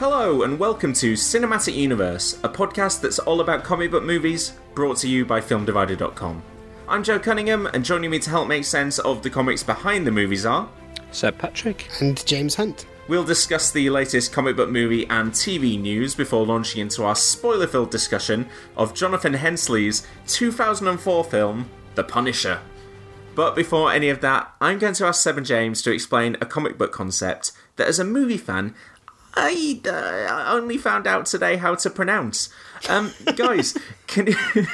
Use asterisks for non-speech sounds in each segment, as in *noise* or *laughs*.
Hello, and welcome to Cinematic Universe, a podcast that's all about comic book movies, brought to you by FilmDivider.com. I'm Joe Cunningham, and joining me to help make sense of the comics behind the movies are. Seb Patrick. And James Hunt. We'll discuss the latest comic book movie and TV news before launching into our spoiler filled discussion of Jonathan Hensleigh's 2004 film, The Punisher. But before any of that, I'm going to ask Seven James to explain a comic book concept that, as a movie fan, I uh, only found out today how to pronounce. Um, guys, can you, *laughs*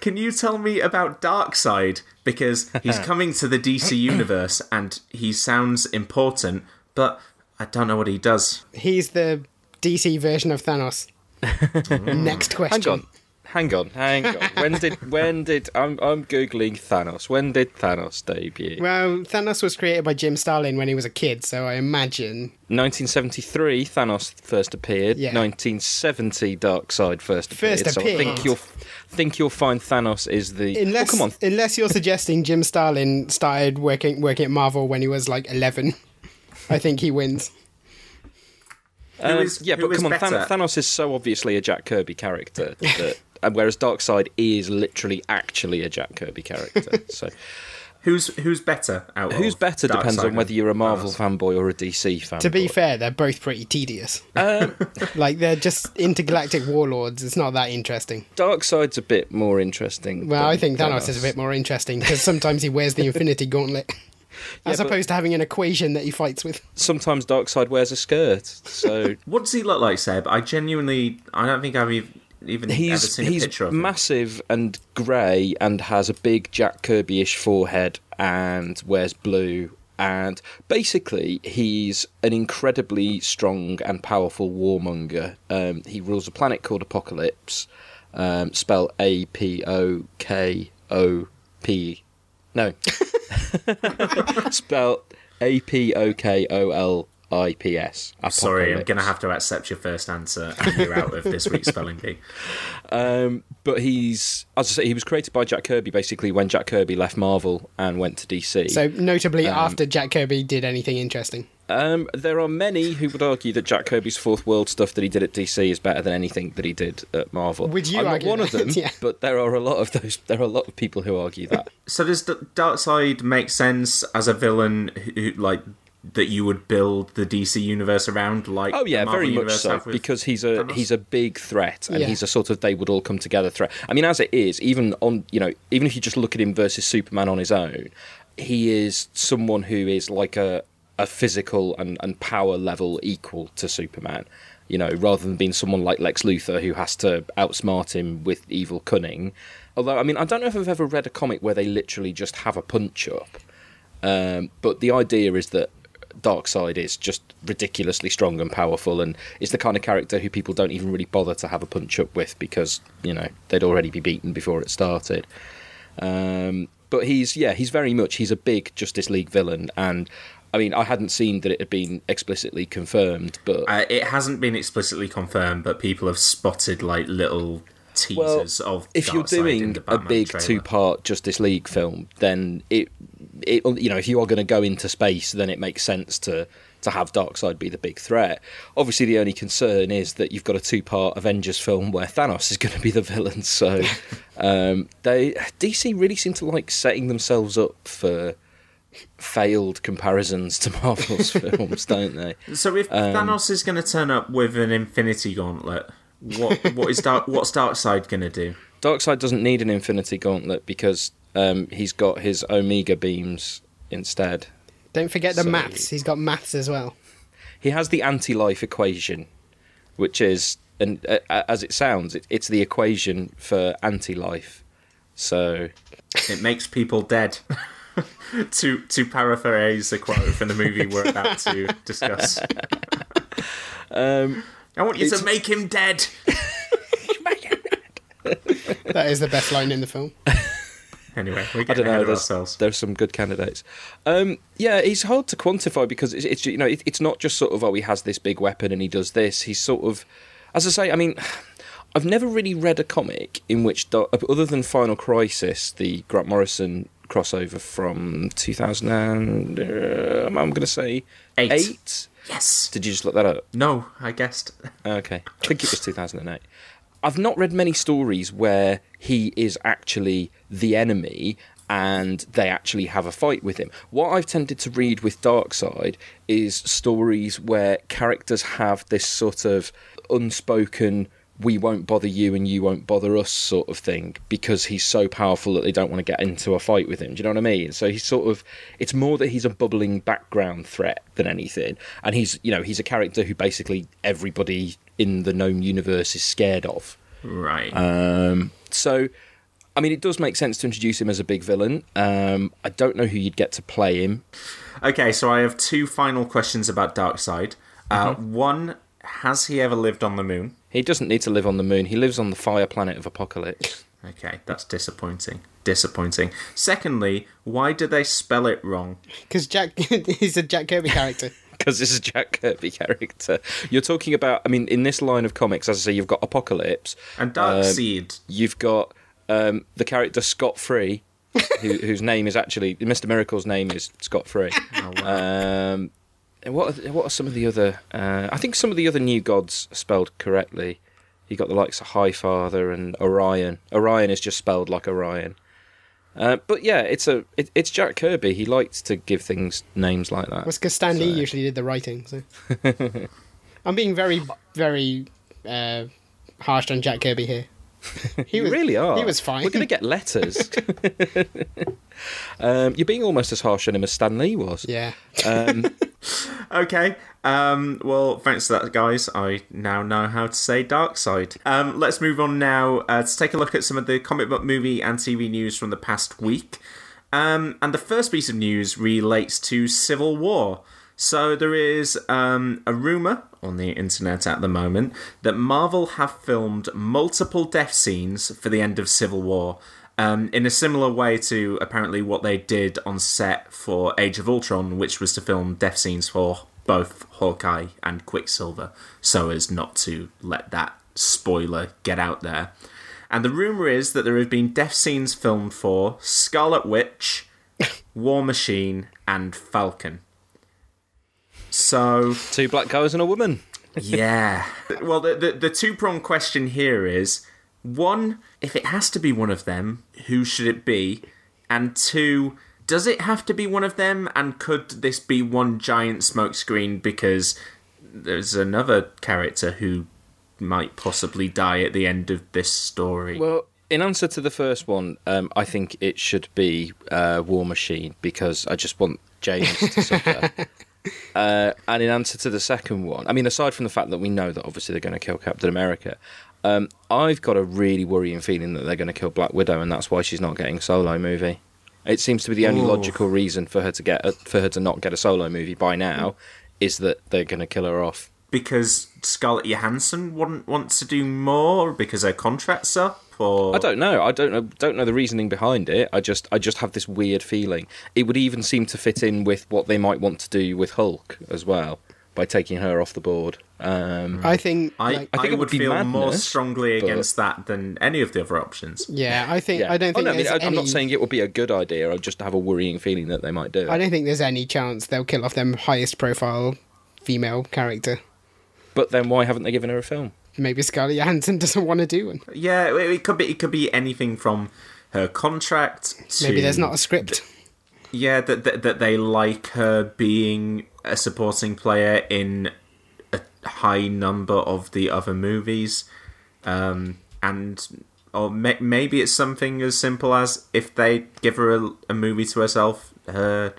can you tell me about Darkseid? Because he's *laughs* coming to the DC universe and he sounds important, but I don't know what he does. He's the DC version of Thanos. *laughs* Next question. Hang on. Hang on, hang on. When did when did I'm I'm googling Thanos. When did Thanos debut? Well, Thanos was created by Jim Starlin when he was a kid, so I imagine 1973 Thanos first appeared. Yeah. 1970 Darkseid first appeared. First appeared. So I appeared. think you'll think you'll find Thanos is the unless oh, come on. unless you're suggesting Jim Starlin started working working at Marvel when he was like 11. I think he wins. Um, is- yeah, but come on, Than- better? Thanos is so obviously a Jack Kirby character that, and whereas Darkseid is literally actually a Jack Kirby character. *laughs* So Who's who's better out who's of better depends Darkseid on whether you're a Marvel fanboy or a DC fanboy. To be fair, they're both pretty tedious. Um, *laughs* like they're just intergalactic warlords. It's not that interesting. Darkseid's a bit more interesting. Well, I think Thanos is a bit more interesting because sometimes he wears the *laughs* Infinity Gauntlet. As but- opposed to having an equation that he fights with. Sometimes Darkseid wears a skirt, so What does he look like, Seb? I genuinely, I don't think I've ev- even ever he's seen a he's picture of him. massive and grey and has a big Jack Kirby-ish forehead and wears blue. And basically, he's an incredibly strong and powerful warmonger. Um, he rules a planet called Apokolips, um, spell A P O K O P. No, *laughs* *laughs* spell A P O K O L I P S. Sorry, I'm going to have to accept your first answer and you're out of this week's spelling bee. *laughs* Um, but he's, as I say, he was created by Jack Kirby basically when Jack Kirby left Marvel and went to DC. So, notably after Jack Kirby did anything interesting. um, there are many who would argue that Jack Kirby's Fourth World stuff that he did at DC is better than anything that he did at Marvel. Would you I'm not argue one of them, *laughs* Yeah. but there are a lot of those. There are a lot of people who argue that. So does D- Darkseid make sense as a villain who, who, like that you would build the DC universe around? Like Oh yeah, the very much so with because he's a Thanos? he's a big threat and Yeah. he's a sort of they would all come together threat. I mean, as it is, even on you know, even if you just look at him versus Superman on his own, he is someone who is like a a physical and, and power level equal to Superman. You know, rather than being someone like Lex Luthor who has to outsmart him with evil cunning. Although, I mean, I don't know if I've ever read a comic where they literally just have a punch up. Um, but the idea is that Darkseid is just ridiculously strong and powerful, and is the kind of character who people don't even really bother to have a punch up with because you know they'd already be beaten before it started. Um, but he's yeah, he's very much he's a big Justice League villain, and I mean I hadn't seen that it had been explicitly confirmed, but Uh, it hasn't been explicitly confirmed, but people have spotted like little well, teasers of. if you're doing a big two-part Justice League film, then it, it, you know, if you are going to go into space, then it makes sense to to have Darkseid be the big threat. Obviously, the only concern is that you've got a two-part Avengers film where Thanos is going to be the villain. So *laughs* um, they DC really seem to like setting themselves up for failed comparisons to Marvel's *laughs* films, don't they? So if Um, Thanos is going to turn up with an Infinity Gauntlet, what what is Dark? What's Darkseid going to do? Darkseid doesn't need an Infinity Gauntlet because um, he's got his Omega beams instead. Don't forget the So- maths. He's got maths as well. He has the anti-life equation, which is, and uh, as it sounds, it, it's the equation for anti-life. So It makes people dead. *laughs* to to paraphrase a quote from the movie we're about to discuss. *laughs* um, I want you It's- to *laughs* make him dead. That is the best line in the film. Anyway, we're I don't ahead know. of There's, ourselves. there's some good candidates. Um, yeah, he's hard to quantify because it's, it's you know it, it's not just sort of oh he has this big weapon and he does this. He's sort of, as I say, I mean, *sighs* I've never really read a comic in which other than Final Crisis, the Grant Morrison crossover from 2000 and uh, I'm going to say Eight. eight. Yes. Did you just look that up? No, I guessed. *laughs* Okay. I think it was 2008. I've not read many stories where he is actually the enemy and they actually have a fight with him. What I've tended to read with Darkseid is stories where characters have this sort of unspoken we won't bother you and you won't bother us sort of thing because he's so powerful that they don't want to get into a fight with him. Do you know what I mean? So he's sort of it's more that he's a bubbling background threat than anything. And he's you know, he's a character who basically everybody in the known universe is scared of. Right. Um so I mean, it does make sense to introduce him as a big villain. Um, I don't know who you'd get to play him. okay, so I have two final questions about Darkseid. Uh, Mm-hmm. One, has he ever lived on the moon? He doesn't need to live on the moon. He lives on the fire planet of Apokolips. Okay, that's disappointing. Disappointing. Secondly, why do they spell it wrong? Because Jack, *laughs* he's a Jack Kirby character. *laughs* because this is a Jack Kirby character. You're talking about, I mean, in this line of comics, as I say, you've got Apokolips, And Um, Darkseid. you've got um, the character Scott Free, who, *laughs* whose name is actually Mr. Miracle's name is Scott Free. um, and what are, what are some of the other? Uh, I think some of the other new gods are spelled correctly. You got the likes of Highfather and Orion. Orion is just spelled like Orion. Uh, but yeah, it's a it, it's Jack Kirby. He likes to give things names like that. That's because Stan Lee So- usually did the writing. So *laughs* I'm being very, very uh, harsh on Jack Kirby here. *laughs* He you was, really are. He was fine. We're going to get letters. *laughs* um, you're being almost as harsh on him as Stan Lee was. Yeah. Um, *laughs* Okay. Um, well, thanks for that, guys. I now know how to say Darkseid. Um, let's move on now uh, to take a look at some of the comic book movie and TV news from the past week. Um, and the first piece of news relates to Civil War. So there is um, a rumor on the internet at the moment that Marvel have filmed multiple death scenes for the end of Civil War. Um, in a similar way to apparently what they did on set for Age of Ultron, which was to film death scenes for both Hawkeye and Quicksilver, so as not to let that spoiler get out there. And the rumour is that there have been death scenes filmed for Scarlet Witch, *laughs* War Machine, and Falcon. So, two black guys and a woman. yeah. *laughs* Well, the, the, the two pronged question here is one, if it has to be one of them, who should it be? And two, does it have to be one of them? And could this be one giant smokescreen because there's another character who might possibly die at the end of this story? Well, in answer to the first one, um, I think it should be uh, War Machine because I just want James to suffer. *laughs* Uh, and in answer to the second one, I mean, aside from the fact that we know that obviously they're going to kill Captain America, um, I've got a really worrying feeling that they're going to kill Black Widow, and that's why she's not getting a solo movie. It seems to be the only Ooh. logical reason for her to get a, for her to not get a solo movie by now is that they're going to kill her off. Because Scarlett Johansson wouldn't want to do more because her contract's up? Or I don't know. I don't know. Don't know the reasoning behind it. I just, I just have this weird feeling. It would even seem to fit in with what they might want to do with Hulk as well by taking her off the board. Um, I think. I, like, I I, think it would would be feel more strongly but- against that than any of the other options. yeah, I think. yeah. I don't Oh, think. no, I mean, there's I- I'm any, not saying it would be a good idea. I just have a worrying feeling that they might do it. I don't think there's any chance they'll kill off them highest profile female character. But then why haven't they given her a film? Maybe Scarlett Johansson doesn't want to do one. Yeah, it, it could be. It could be anything from her contract. To, Maybe there's not a script. Yeah, that, that that they like her being a supporting player in a high number of the other movies, um, and or may, maybe it's something as simple as if they give her a, a movie to herself, her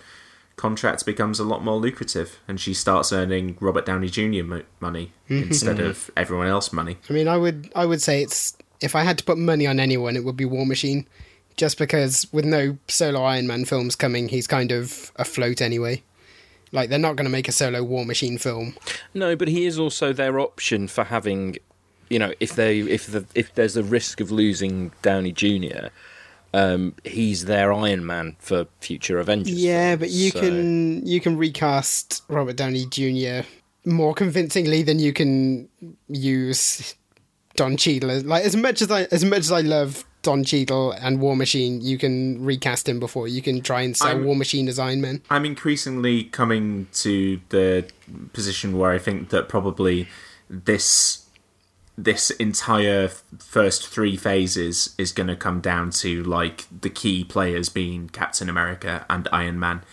contract becomes a lot more lucrative, and she starts earning Robert Downey Jr. Mo- money mm-hmm. instead mm-hmm. of everyone else money. I mean, I would I would say it's if I had to put money on anyone, it would be War Machine, just because with no solo Iron Man films coming, he's kind of afloat anyway. Like they're not going to make a solo War Machine film. No, but he is also their option for having, you know, if they if the if there's a risk of losing Downey Jr. Um, he's their Iron Man for future Avengers. Yeah, films, but you so- can you can recast Robert Downey Jr. more convincingly than you can use Don Cheadle. Like as much as I as much as I love Don Cheadle and War Machine, you can recast him before. You can try and sell I'm- War Machine as Iron Man. I'm increasingly coming to the position where I think that probably this this entire f- first three phases is going to come down to like the key players being Captain America and Iron Man,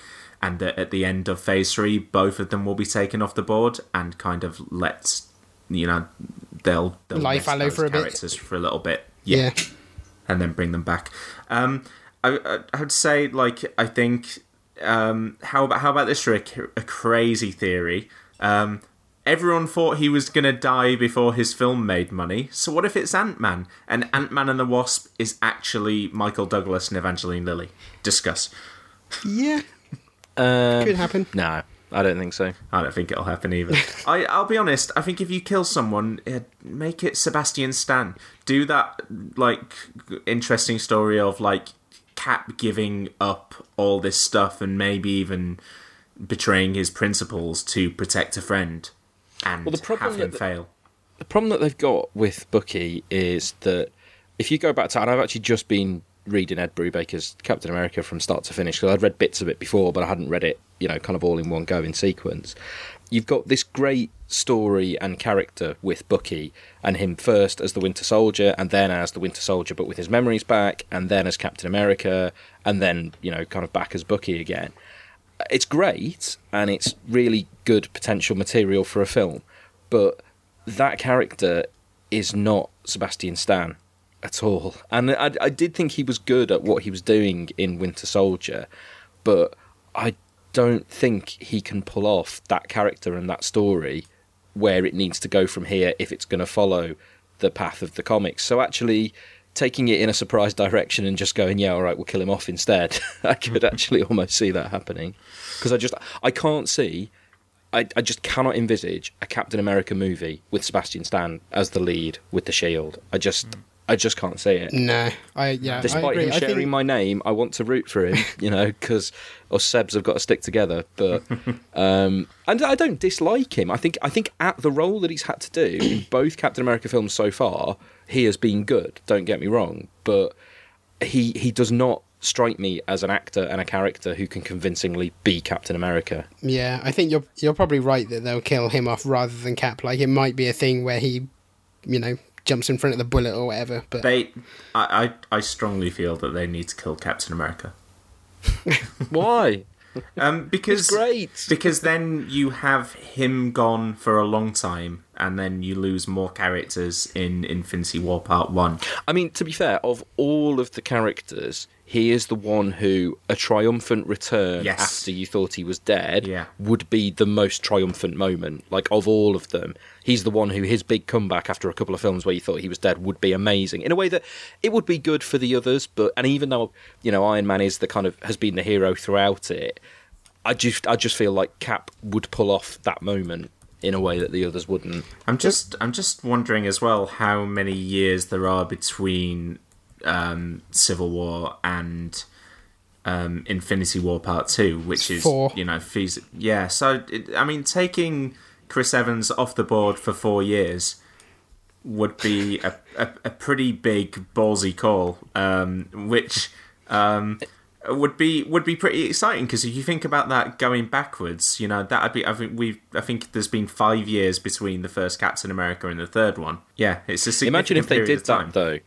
and that at the end of phase three, both of them will be taken off the board and kind of let you know they'll, they'll Lie rest fallow for a bit. characters for a little bit. Yeah. and then bring them back. Um, I, I, would say, like, I think, um, how about how about this for a, a crazy theory? Um, everyone thought he was gonna die before his film made money. So what if it's Ant Man and Ant Man and the Wasp is actually Michael Douglas and Evangeline Lilly? Discuss. Yeah, Uh, could happen. no, I don't think so. I don't think it'll happen either. *laughs* I, I'll be honest. I think if you kill someone, eh, make it Sebastian Stan. Do that like interesting story of like Cap giving up all this stuff and maybe even betraying his principles to protect a friend, and Well, the problem have him that- fail. The problem that they've got with Bucky is that if you go back to, and I've actually just been reading Ed Brubaker's Captain America from start to finish because I'd read bits of it before, but I hadn't read it, you know, kind of all in one go in sequence. You've got this great story and character with Bucky, and him first as the Winter Soldier, and then as the Winter Soldier, but with his memories back, and then as Captain America, and then you know, kind of back as Bucky again. It's great, and it's really good potential material for a film, but that character is not Sebastian Stan at all. And I, I did think he was good at what he was doing in Winter Soldier, but I don't think he can pull off that character and that story where it needs to go from here if it's going to follow the path of the comics. So actually taking it in a surprise direction and just going, yeah, all right, we'll kill him off instead. *laughs* I could mm-hmm. actually almost see that happening because I just I can't see I, I just cannot envisage a Captain America movie with Sebastian Stan as the lead with the shield. I just mm. I just can't see it. No, I yeah. I Despite agree. him sharing think, my name, I want to root for him, you know, because us Sebs have got to stick together. But *laughs* um, and I don't dislike him. I think I think at the role that he's had to do in *clears throat* both Captain America films so far, he has been good. Don't get me wrong, but he he does not strike me as an actor and a character who can convincingly be Captain America. yeah, I think you're you're probably right that they'll kill him off rather than Cap. Like it might be a thing where he, you know, jumps in front of the bullet or whatever. But They, I, I, I strongly feel that they need to kill Captain America. *laughs* Why? Um, because It's great. because then you have him gone for a long time, and then you lose more characters in Infinity War Part One. I mean, to be fair, of all of the characters, he is the one who a triumphant return Yes. after you thought he was dead Yeah. would be the most triumphant moment. Like of all of them, he's the one who his big comeback after a couple of films where you thought he was dead would be amazing in a way that it would be good for the others. But and even though you know Iron Man is the kind of has been the hero throughout it, I just I just feel like Cap would pull off that moment in a way that the others wouldn't. I'm just I'm just wondering as well how many years there are between um, Civil War and um, Infinity War Part Two, which is Four. you know fees- yeah. So it, I mean, taking Chris Evans off the board for four years would be a, a, a pretty big ballsy call, um, which. Um, would be would be pretty exciting because if you think about that going backwards, you know that'd be. I think we I think there's been five years between the first Captain America and the third one. Yeah, it's a significant Imagine if they did that though,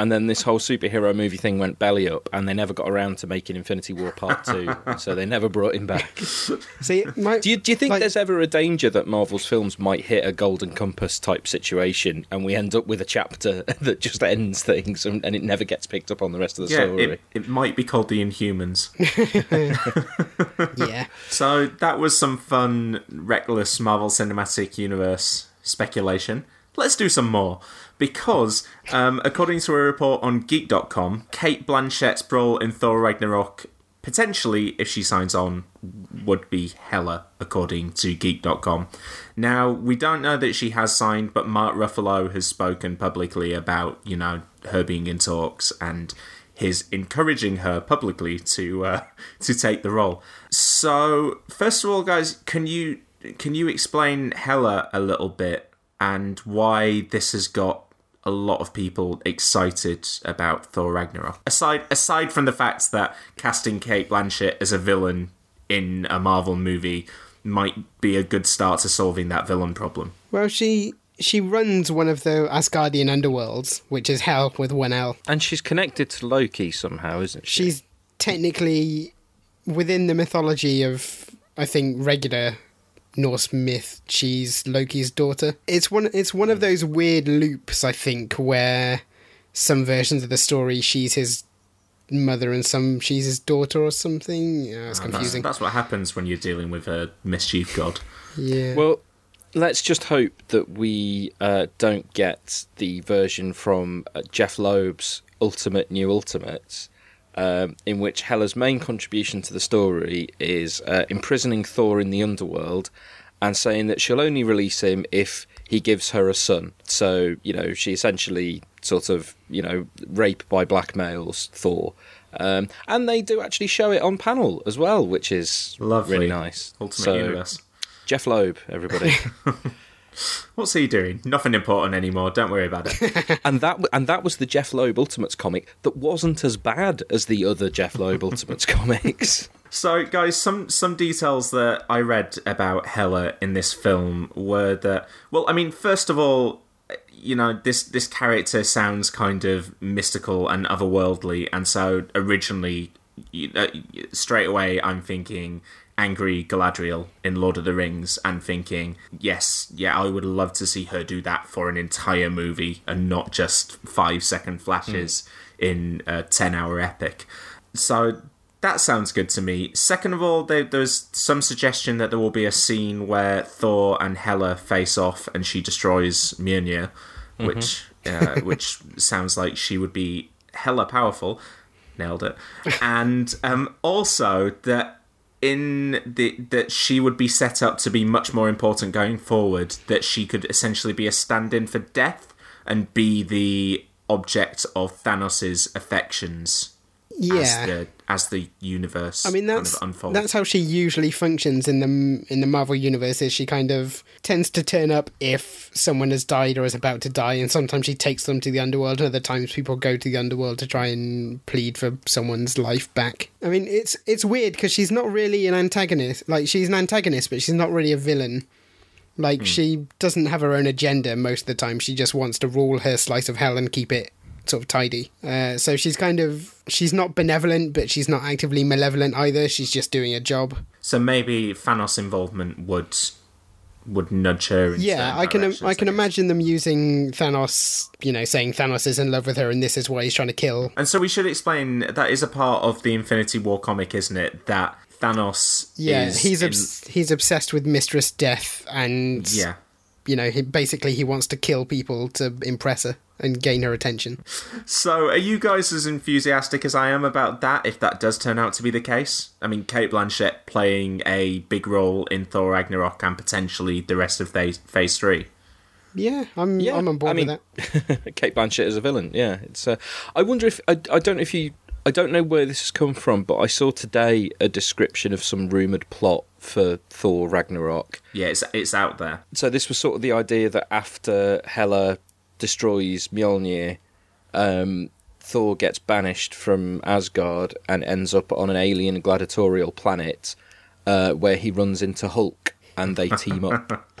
and then this whole superhero movie thing went belly up, and they never got around to making Infinity War Part *laughs* Two, so they never brought him back. See, my, Do you, do you think like- there's ever a danger that Marvel's films might hit a golden compass type situation, and we end up with a chapter *laughs* that just ends things, and, and it never gets picked up on the rest of the Yeah, story? it, it might be called the Inhumans. *laughs* yeah, So that was some fun, reckless Marvel Cinematic Universe speculation. Let's do some more. Because, um, according to a report on Geek.com, Cate Blanchett's role in Thor Ragnarok, potentially, if she signs on, would be Hela, according to Geek.com. Now, we don't know that she has signed, but Mark Ruffalo has spoken publicly about, you know, her being in talks and his encouraging her publicly to uh, *laughs* to take the role. So, first of all, guys, can you can you explain Hela a little bit and why this has got a lot of people excited about Thor Ragnarok? Aside aside from the fact that casting Cate Blanchett as a villain in a Marvel movie might be a good start to solving that villain problem. well, she she runs one of the Asgardian underworlds, which is hell with one L. And she's connected to Loki somehow, isn't she? She's technically within the mythology of, I think, regular Norse myth. She's Loki's daughter. It's one. It's one of those weird loops, I think, where some versions of the story she's his mother and some she's his daughter or something. Yeah, it's That's, confusing. that's what happens when you're dealing with a mischief god. yeah. Well, let's just hope that we uh, don't get the version from uh, Jeph Loeb's Ultimate New Ultimates, um, in which Hela's main contribution to the story is uh, imprisoning Thor in the underworld and saying that she'll only release him if he gives her a son. So, you know, she essentially sort of, you know, rape by blackmails Thor. Um, and they do actually show it on panel as well, which is Lovely. really nice. Ultimate So, Universe. Jeph Loeb, everybody. *laughs* What's he doing? Nothing important anymore. Don't worry about it. *laughs* and that and that was the Jeph Loeb Ultimates comic that wasn't as bad as the other Jeph Loeb Ultimates *laughs* comics. so, guys, some some details that I read about Hela in this film were that. Well, I mean, first of all, you know, this this character sounds kind of mystical and otherworldly, and so originally, you know, straight away, I'm thinking angry Galadriel in Lord of the Rings and thinking, yes, yeah, I would love to see her do that for an entire movie and not just five second flashes in a 10 hour epic. So that sounds good to me. Second of all, there, there's some suggestion that there will be a scene where Thor and Hela face off and she destroys Mjolnir, which uh, *laughs* which sounds like she would be hella powerful. Nailed it. And um, also that in the that she would be set up to be much more important going forward. That she could essentially be a stand-in for death and be the object of Thanos's affections as yeah. the as the universe. I mean kind that's of unfolds. that's how she usually functions in the in the Marvel universe. Is she kind of tends to turn up if someone has died or is about to die, and sometimes she takes them to the underworld. And other times people go to the underworld to try and plead for someone's life back. I mean, it's it's weird because she's not really an antagonist. Like she's an antagonist, but she's not really a villain. Like hmm. she doesn't have her own agenda most of the time. She just wants to rule her slice of hell and keep it sort of tidy. Uh, so she's kind of she's not benevolent, but she's not actively malevolent either. She's just doing a job. so maybe Thanos' involvement would would nudge her. Yeah, I can I can guess. imagine them using Thanos. You know, saying Thanos is in love with her and this is why he's trying to kill. And so we should explain that is a part of the Infinity War comic, isn't it? That Thanos. Yeah, is he's in- he's obsessed with Mistress Death, and yeah. you know, he basically he wants to kill people to impress her and gain her attention. So, are you guys as enthusiastic as I am about that? If that does turn out to be the case, I mean, Cate Blanchett playing a big role in Thor Ragnarok and potentially the rest of phase, phase three. Yeah, I'm Yeah, I'm on board I mean, with that. *laughs* Cate Blanchett as a villain. Yeah, it's. Uh, I wonder if I, I don't know if you. I don't know where this has come from, but I saw today a description of some rumored plot for Thor Ragnarok. Yeah, it's it's out there. So this was sort of the idea that after Hela destroys Mjolnir, um, Thor gets banished from Asgard and ends up on an alien gladiatorial planet uh, where he runs into Hulk and they team up. *laughs*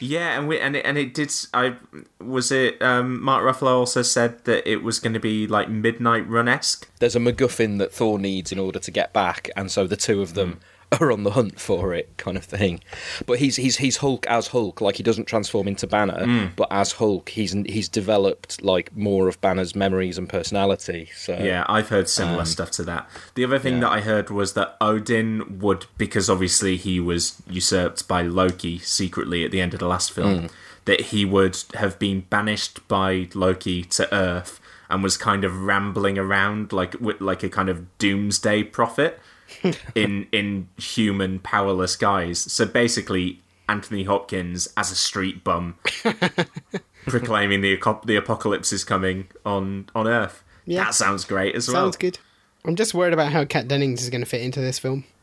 Yeah, and we and it, and it did. I was it. Um, Mark Ruffalo also said that it was going to be like Midnight Run esque. There's a MacGuffin that Thor needs in order to get back, and so the two of them are on the hunt for it, kind of thing. But he's he's he's Hulk as Hulk, like he doesn't transform into Banner, mm. but as Hulk, he's he's developed like more of Banner's memories and personality. So Yeah, I've heard similar um, stuff to that. The other thing yeah. that I heard was that Odin would, because obviously he was usurped by Loki secretly at the end of the last film, mm. that he would have been banished by Loki to Earth and was kind of rambling around like with like a kind of doomsday prophet *laughs* in in human powerless guise. So basically, Anthony Hopkins as a street bum *laughs* proclaiming the the apocalypse is coming on on Earth. Yeah. That sounds great as well. Sounds good. I'm just worried about how Kat Dennings is going to fit into this film. *laughs*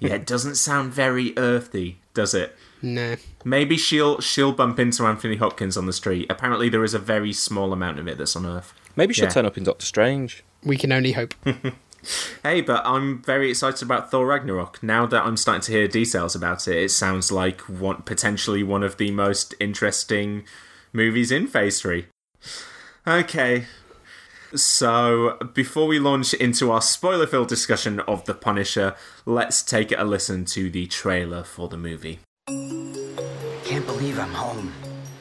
Yeah, it doesn't sound very earthy, does it? No. Maybe she'll she'll bump into Anthony Hopkins on the street. Apparently, there is a very small amount of it that's on Earth. maybe she'll Yeah. turn up in Doctor Strange. We can only hope. Hey, but I'm very excited about Thor Ragnarok. Now that I'm starting to hear details about it, it sounds like one potentially one of the most interesting movies in Phase Three. Okay. So, before we launch into our spoiler filled discussion of The Punisher, let's take a listen to the trailer for the movie. Can't believe I'm home.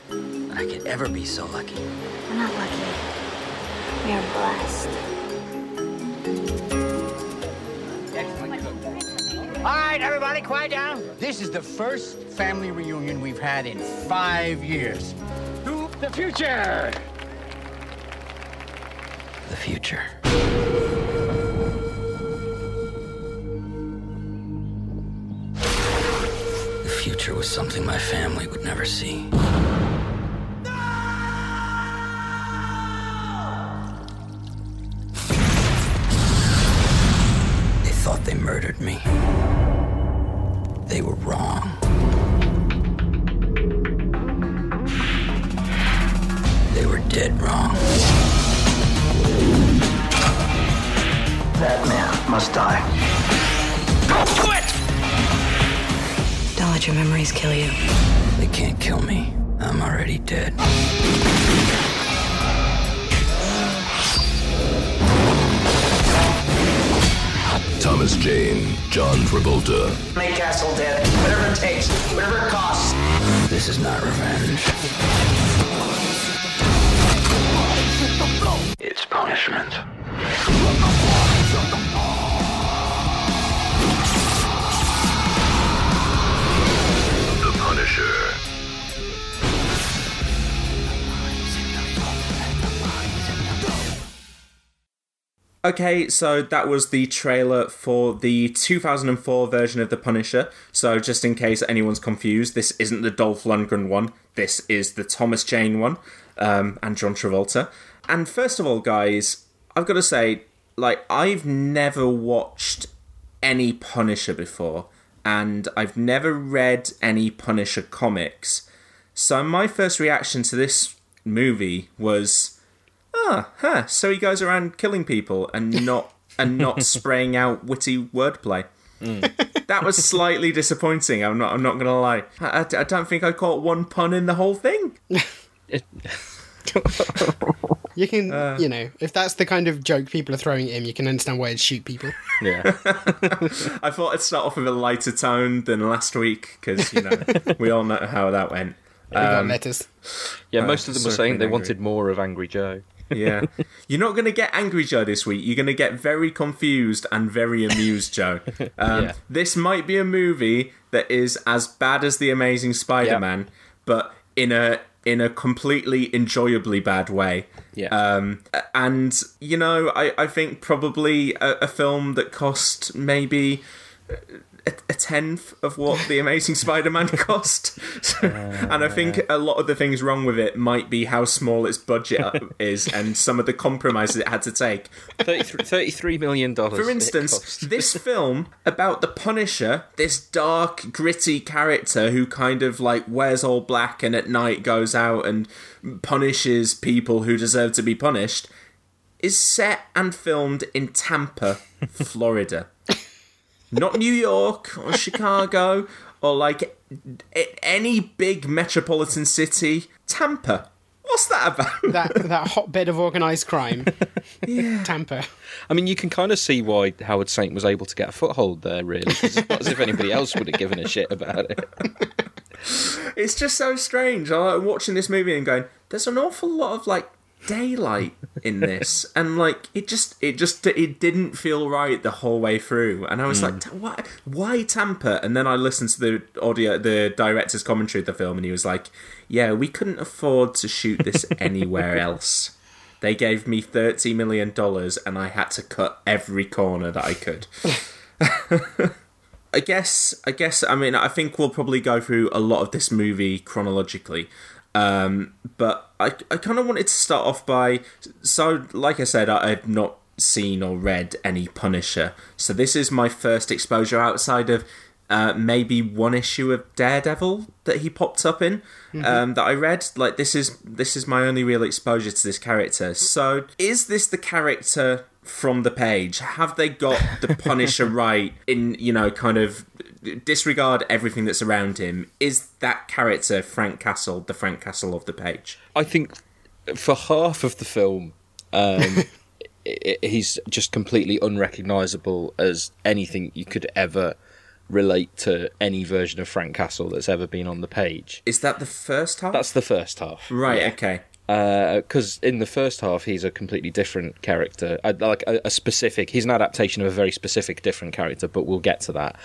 That I could ever be so lucky. We're not lucky. We are blessed. All right, everybody, quiet down. This is the first family reunion we've had in five years. To the future. The future. The future was something my family would never see. Okay, so that was the trailer for the 2004 version of The Punisher. So, just in case anyone's confused, this isn't the Dolph Lundgren one. This is the Thomas Jane one, um, and John Travolta. And first of all, guys, I've got to say, like, I've never watched any Punisher before, and I've never read any Punisher comics. So, my first reaction to this movie was ah, huh. So he goes around killing people and not and not *laughs* spraying out witty wordplay. That was slightly disappointing. I'm not. I'm not gonna lie. I, I- I don't think I caught one pun in the whole thing. *laughs* You can, Uh. you know, if that's the kind of joke people are throwing at him, you can understand why he'd shoot people. Yeah. *laughs* I thought I'd start off with a lighter tone than last week because you know we all know how that went. We got Um, letters. Yeah, most of them were saying they being wanted more of Angry Joe. Yeah. You're not going to get angry Joe this week. You're going to get very confused and very amused Joe. *laughs* Um, Yeah. This might be a movie that is as bad as The Amazing Spider-Man, but in a in a completely enjoyably bad way. Yeah. Um, and you know, I, I think probably a, a film that cost maybe a, a tenth of what the Amazing Spider-Man *laughs* cost, ah, and I think a lot of the things wrong with it might be how small its budget *laughs* is and some of the compromises it had to take. 33, $33 million. For instance, *laughs* this film about the Punisher, this dark, gritty character who kind of like wears all black and at night goes out and punishes people who deserve to be punished, is set and filmed in Tampa, Florida. Not New York or Chicago or like any big metropolitan city. Tampa. What's that about? That that hotbed of organised crime. *laughs* yeah. Tampa. I mean, you can kind of see why Howard Saint was able to get a foothold there, really. it's not as if anybody else would have given a shit about it. *laughs* It's just so strange. I like watching this movie and going, "There's an awful lot of like daylight in this," and like it just, it just, it didn't feel right the whole way through. And I was like, mm. "Why, why Tampa?" And then I listened to the audio, the director's commentary of the film, and he was like, "Yeah, we couldn't afford to shoot this *laughs* anywhere else." They gave me thirty million dollars, and I had to cut every corner that I could. *laughs* I guess, I guess, I mean, I think we'll probably go through a lot of this movie chronologically. Um, but I, I kind of wanted to start off by, so, like I said, I, I've not seen or read any Punisher. So this is my first exposure outside of uh, maybe one issue of Daredevil that he popped up in um, that I read. Like this is this is my only real exposure to this character. So is this the character from the page? Have they got the Punisher *laughs* right in you know kind of disregard everything that's around him? Is that character Frank Castle the Frank Castle of the page? I think for half of the film, um, *laughs* he's just completely unrecognisable as anything you could ever relate to any version of Frank Castle that's ever been on the page. Is that the first half? That's the first half. right. Okay. Because in the first half he's a completely different character, uh, like a, a specific. He's an adaptation of a very specific different character, but we'll get to that.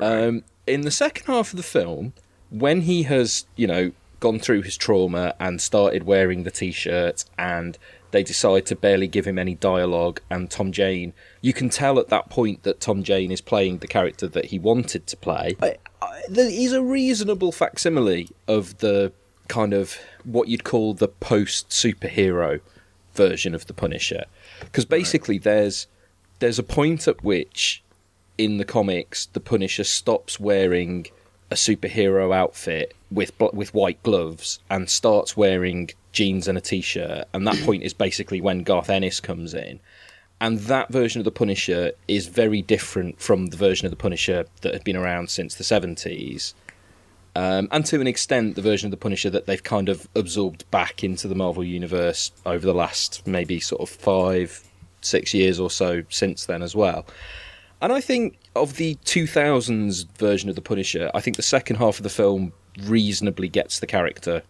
Um, in the second half of the film, when he has, you know, gone through his trauma and started wearing the t-shirt, and they decide to barely give him any dialogue, and Tom Jane, you can tell at that point that Tom Jane is playing the character that he wanted to play. I, I, the, he's a reasonable facsimile of the kind of what you'd call the post superhero version of the Punisher, because basically there's there's a point at which in the comics the Punisher stops wearing a superhero outfit with with white gloves and starts wearing jeans and a t-shirt, and that point is basically when Garth Ennis comes in. And that version of the Punisher is very different from the version of the Punisher that had been around since the 70s um, and to an extent, the version of the Punisher that they've kind of absorbed back into the Marvel universe over the last maybe sort of five, six years or so since then as well. And I think of the 2000s version of the Punisher, I think the second half of the film reasonably gets the character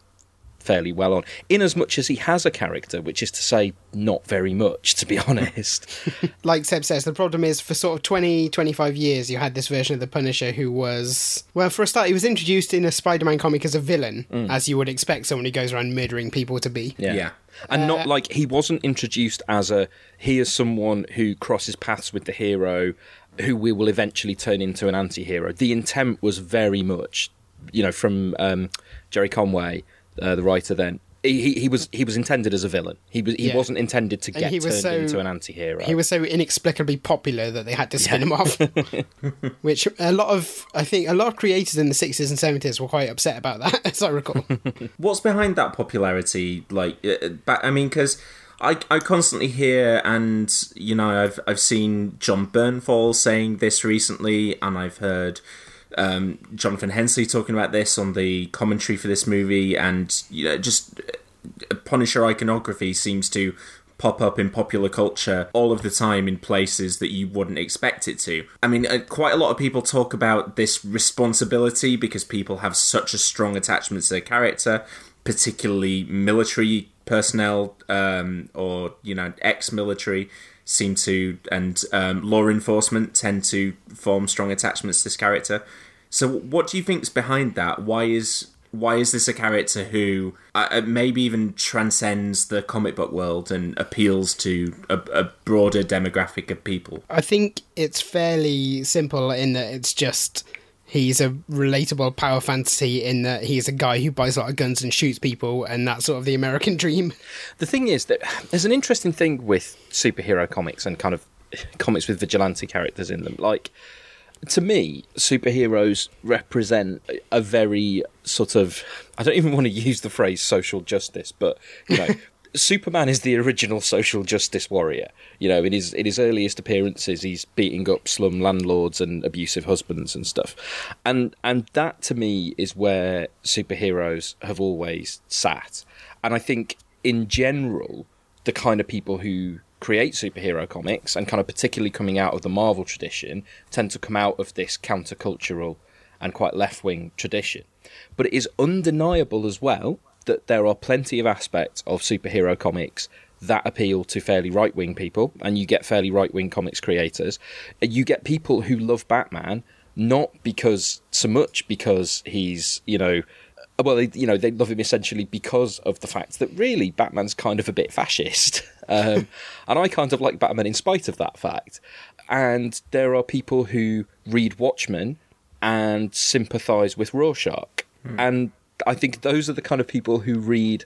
fairly well on, in as much as he has a character, which is to say, not very much, to be *laughs* honest. *laughs* Like Seb says, the problem is for sort of 20, 25 years, you had this version of the Punisher who was, well, for a start, he was introduced in a Spider Man comic as a villain, as you would expect someone who goes around murdering people to be. Yeah. Yeah. And not like he wasn't introduced as a he is someone who crosses paths with the hero who we will eventually turn into an anti-hero. The intent was very much, you know, from um, Gerry Conway, uh, the writer then. He, he, he was he was intended as a villain. He was he Yeah. wasn't intended to get he was turned so- into an anti-hero. He was so inexplicably popular that they had to spin him off. *laughs* Which a lot of, I think, a lot of creators in the 60s and 70s were quite upset about that, *laughs* as I recall. *laughs* What's behind that popularity? Like, uh, I mean, because I I constantly hear, and you know, I've I've seen Jon Bernthal saying this recently, and I've heard um, Jonathan Hensleigh talking about this on the commentary for this movie, and you know, just uh, Punisher iconography seems to pop up in popular culture all of the time in places that you wouldn't expect it to. I mean, uh, quite a lot of people talk about this responsibility because people have such a strong attachment to their character, particularly military personnel um, or, you know, ex military seem to, and um, law enforcement tend to form strong attachments to this character. So, what do you think's behind that? Why is why is this a character who uh, uh, maybe even transcends the comic book world and appeals to a, a broader demographic of people? I think it's fairly simple in that it's just he's a relatable power fantasy in that he's a guy who buys a lot of guns and shoots people, and that's sort of the American *laughs* dream. The thing is that there's an interesting thing with superhero comics and kind of *laughs* comics with vigilante characters in them. Like, to me, superheroes represent a very sort of I don't even want to *laughs* use the phrase social justice, but you know. Superman is the original social justice warrior. You know, in his in his earliest appearances, he's beating up slum landlords and abusive husbands and stuff, and and that to me is where superheroes have always sat. And I think in general, the kind of people who create superhero comics and kind of particularly coming out of the Marvel tradition tend to come out of this countercultural and quite left wing tradition. But it is undeniable as well that there are plenty of aspects of superhero comics that appeal to fairly right wing people, and you get fairly right wing comics creators. You get people who love Batman not because so much because he's you know well, they, you know, they love him essentially because of the fact that really Batman's kind of a bit fascist, *laughs* um, and I kind of like Batman in spite of that fact. And there are people who read Watchmen and sympathise with Rorschach, Hmm. and I think those are the kind of people who read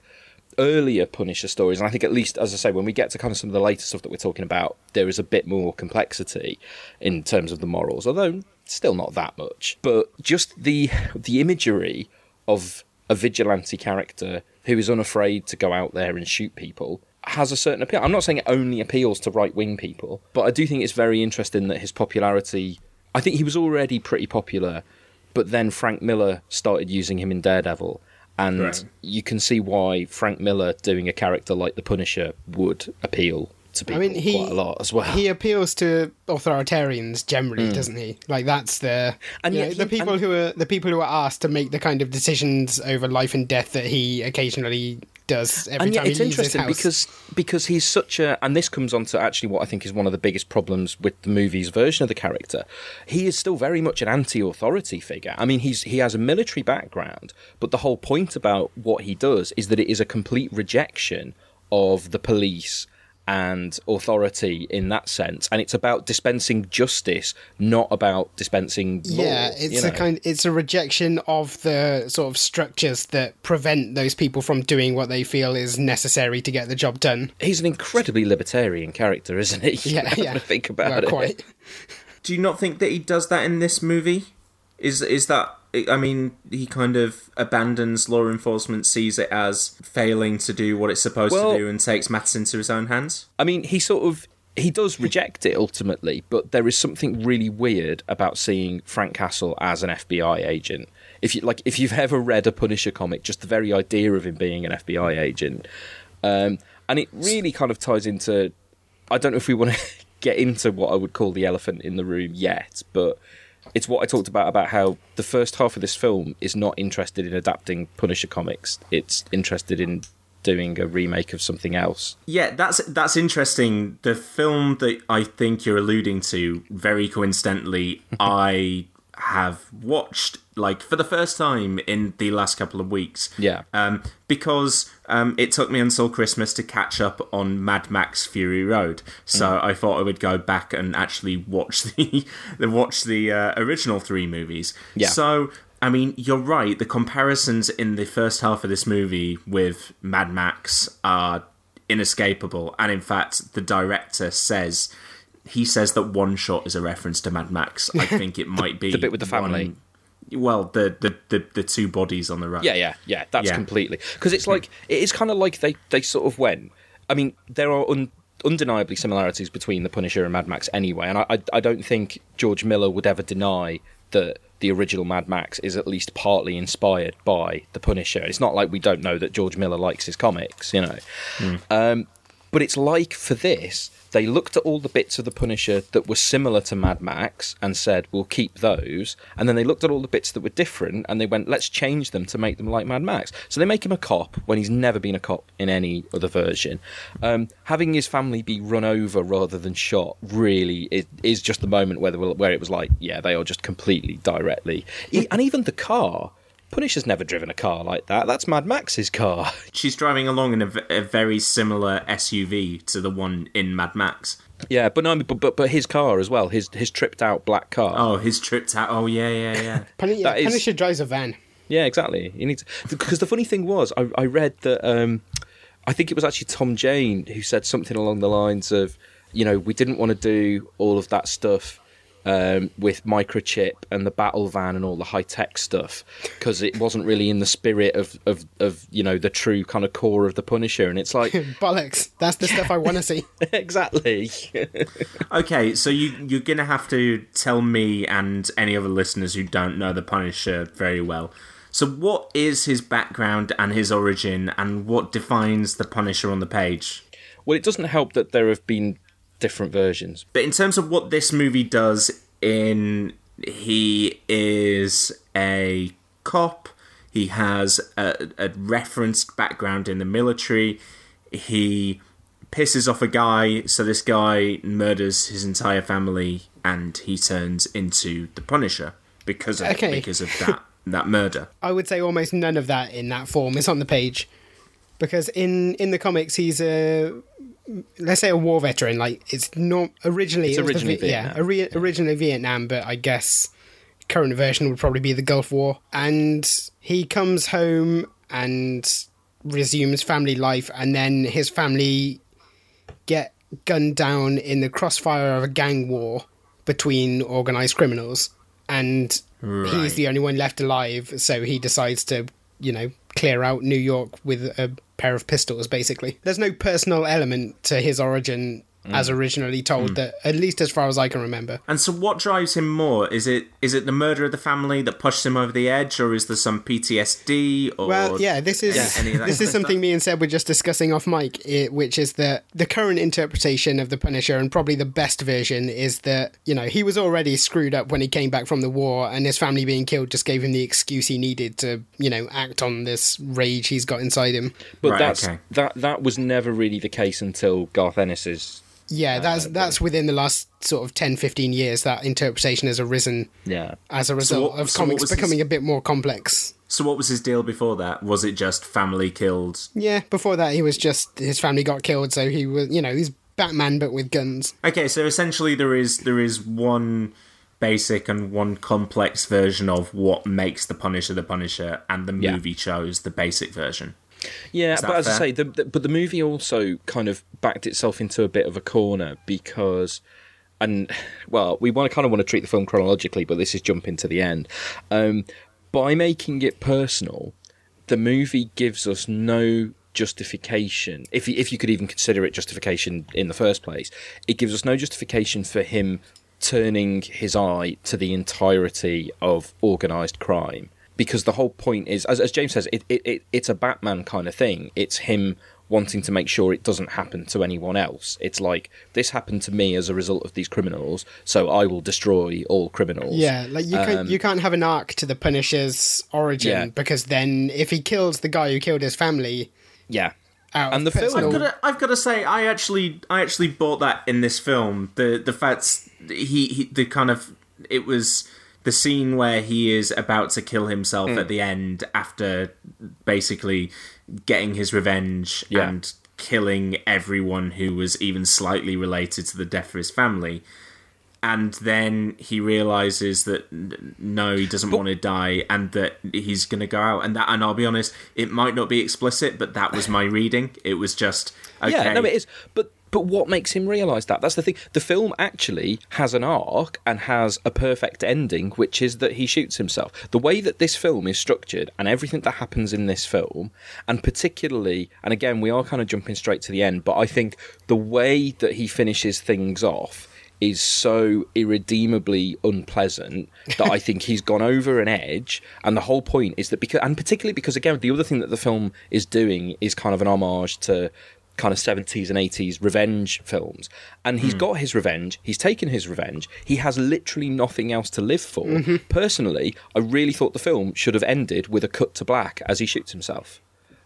earlier Punisher stories. And I think at least, as I say, when we get to kind of some of the later stuff that we're talking about, there is a bit more complexity in terms of the morals, although still not that much. But just the the imagery of a vigilante character who is unafraid to go out there and shoot people has a certain appeal. I'm not saying it only appeals to right wing people, but I do think it's very interesting that his popularity. I think he was already pretty popular, but then Frank Miller started using him in Daredevil. And Right. you can see why Frank Miller doing a character like the Punisher would appeal to people I mean, he quite a lot as well. He appeals to authoritarians generally, Mm. doesn't he? Like that's the And yet know, he- the people and- who are the people who are asked to make the kind of decisions over life and death that he occasionally does every and yet time it's he leaves his interesting because because he's such a and this comes on to actually what I think is one of the biggest problems with the movie's version of the character. He is still very much an anti-authority figure. I mean, he's he has a military background, but the whole point about what he does is that it is a complete rejection of the police and authority in that sense, and it's about dispensing justice, not about dispensing law. yeah, it's you a kind it's a rejection of the sort of structures that prevent those people from doing what they feel is necessary to get the job done. He's an incredibly libertarian character, isn't he? *laughs* Yeah, Now yeah. Think about Well, it. quite. *laughs* *laughs* Do you not think that he does that in this movie? Is is that? I mean, he kind of abandons law enforcement, sees it as failing to do what it's supposed Well- to do, and takes matters into his own hands. I mean, he sort of he does reject it ultimately, but there is something really weird about seeing Frank Castle as an FBI agent. If you like, if you've ever read a Punisher comic, just the very idea of him being an FBI agent, um, and it really kind of ties into. I don't know if we want to *laughs* get into what I would call the elephant in the room yet, but it's what I talked about about how the first half of this film is not interested in adapting Punisher comics. It's interested in doing a remake of something else. Yeah, that's that's interesting. The film that I think you're alluding to, very coincidentally, *laughs* I have watched like for the first time in the last couple of weeks. Yeah. Um, because um, it took me until Christmas to catch up on Mad Max Fury Road, so Mm. I thought I would go back and actually watch *laughs* the the watch the uh, original three movies. Yeah. So I mean, you're right. The comparisons in the first half of this movie with Mad Max are inescapable, and in fact, the director says he says that one shot is a reference to Mad Max. I *laughs* think it might be The bit with the family. one- well, the, the the the two bodies on the road. Yeah, yeah, yeah. That's Yeah. completely because it's like it is kind of like they they sort of went. I mean, there are un, undeniably similarities between the Punisher and Mad Max anyway, and I, I I don't think George Miller would ever deny that the original Mad Max is at least partly inspired by the Punisher. It's not like we don't know that George Miller likes his comics, you know. Um, but it's like for this, they looked at all the bits of the Punisher that were similar to Mad Max and said, we'll keep those. And then they looked at all the bits that were different and they went, let's change them to make them like Mad Max. So they make him a cop when he's never been a cop in any other version. Um, having his family be run over rather than shot really is, is just the moment where, were, where it was like, yeah, they are just completely directly. And even the car. Punisher's never driven a car like that. That's Mad Max's car. *laughs* She's driving along in a, v- a very similar SUV to the one in Mad Max. Yeah, but no, but but, but his car as well. His his tripped out black car. Oh, his tripped out. Oh, yeah, yeah, yeah. *laughs* Pun- yeah, That is- Punisher drives a van. Yeah, exactly. You need to because the funny thing was, I, I read that um, I think it was actually Tom Jane who said something along the lines of, you know, we didn't want to do all of that stuff um, with microchip and the battle van and all the high tech stuff because it wasn't really in the spirit of, of, of you know the true kind of core of the Punisher. And it's like *laughs* bollocks. That's the stuff I want to see. *laughs* exactly. *laughs* Okay, so you you're gonna have to tell me and any other listeners who don't know the Punisher very well. So, what is his background and his origin, and what defines the Punisher on the page? well, it doesn't help that there have been different versions. But in terms of what this movie does, in he is a cop. He has a, a referenced background in the military. He pisses off a guy, so this guy murders his entire family, and he turns into the Punisher because of Okay. because of that that murder. *laughs* I would say almost none of that in that form is on the page, because in in the comics he's a let's say a war veteran. Like it's not originally It's it the originally yeah Vietnam. ori- originally Vietnam, but I guess current version would probably be the Gulf War. And he comes home and resumes family life, and then his family get gunned down in the crossfire of a gang war between organized criminals and he's the only one left alive so he decides to you know clear out new york with a pair of pistols basically. There's no personal element to his origin as mm. originally told mm. that at least as far as i can remember And so, what drives him more? Is it is it the murder of the family that pushed him over the edge, or is there some PTSD? Or Well, yeah, this is any of that this is something stuff? me and Seb were just discussing off mic, it, which is that the current interpretation of the Punisher and probably the best version is that you know he was already screwed up when he came back from the war, and his family being killed just gave him the excuse he needed to you know act on this rage he's got inside him. But Right, that's okay. that that was never really the case until Garth Ennis's. Yeah, that's that's within the last sort of 10, 15 years that interpretation has arisen Yeah. as a result what- of so comics was his- becoming a bit more complex. So, what was his deal before that? Was it just family killed? Yeah, before that he was just his family got killed, so he was you know he's Batman but with guns. Okay, so essentially there is there is one basic and one complex version of what makes the Punisher the Punisher, and the Yeah. movie chose the basic version. Yeah, but as I say, the, the, but the movie also kind of backed itself into a bit of a corner because, and *sighs* well, we want to kind of want to treat the film chronologically, but this is jumping to the end. Um, by making it personal, the movie gives us no justification, if you, if you could even consider it justification in the first place. It gives us no justification for him turning his eye to the entirety of organised crime because the whole point is, as, as James says, it, it, it it's a Batman kind of thing. It's him wanting to make sure it doesn't happen to anyone else. It's like this happened to me as a result of these criminals, so I will destroy all criminals. Yeah, like you can't you um, can't have an arc to the Punisher's origin Yeah. because then if he kills the guy who killed his family, yeah. out And of the film- I've got to, I've got to say, I actually, I actually bought that in this film. The the fact he, he the kind of it was the scene where he is about to kill himself hmm. at the end after basically getting his revenge Yeah. and killing everyone who was even slightly related to the death of his family. And then he realizes that no, he doesn't want to die, and that he's going to go out. And that, and I'll be honest, it might not be explicit, but that was my reading. It was just okay. *laughs* Yeah, no, it is. But but what makes him realise that? That's the thing. The film actually has an arc and has a perfect ending, which is that he shoots himself. The way that this film is structured and everything that happens in this film, and particularly, and again, we are kind of jumping straight to the end, but I think the way that he finishes things off is so irredeemably unpleasant that I think he's gone over an edge. And the whole point is that because, and particularly because again, the other thing that the film is doing is kind of an homage to kind of 70s and 80s revenge films. And he's hmm. got his revenge. He's taken his revenge. He has literally nothing else to live for. Mm-hmm. Personally, I really thought the film should have ended with a cut to black as he shoots himself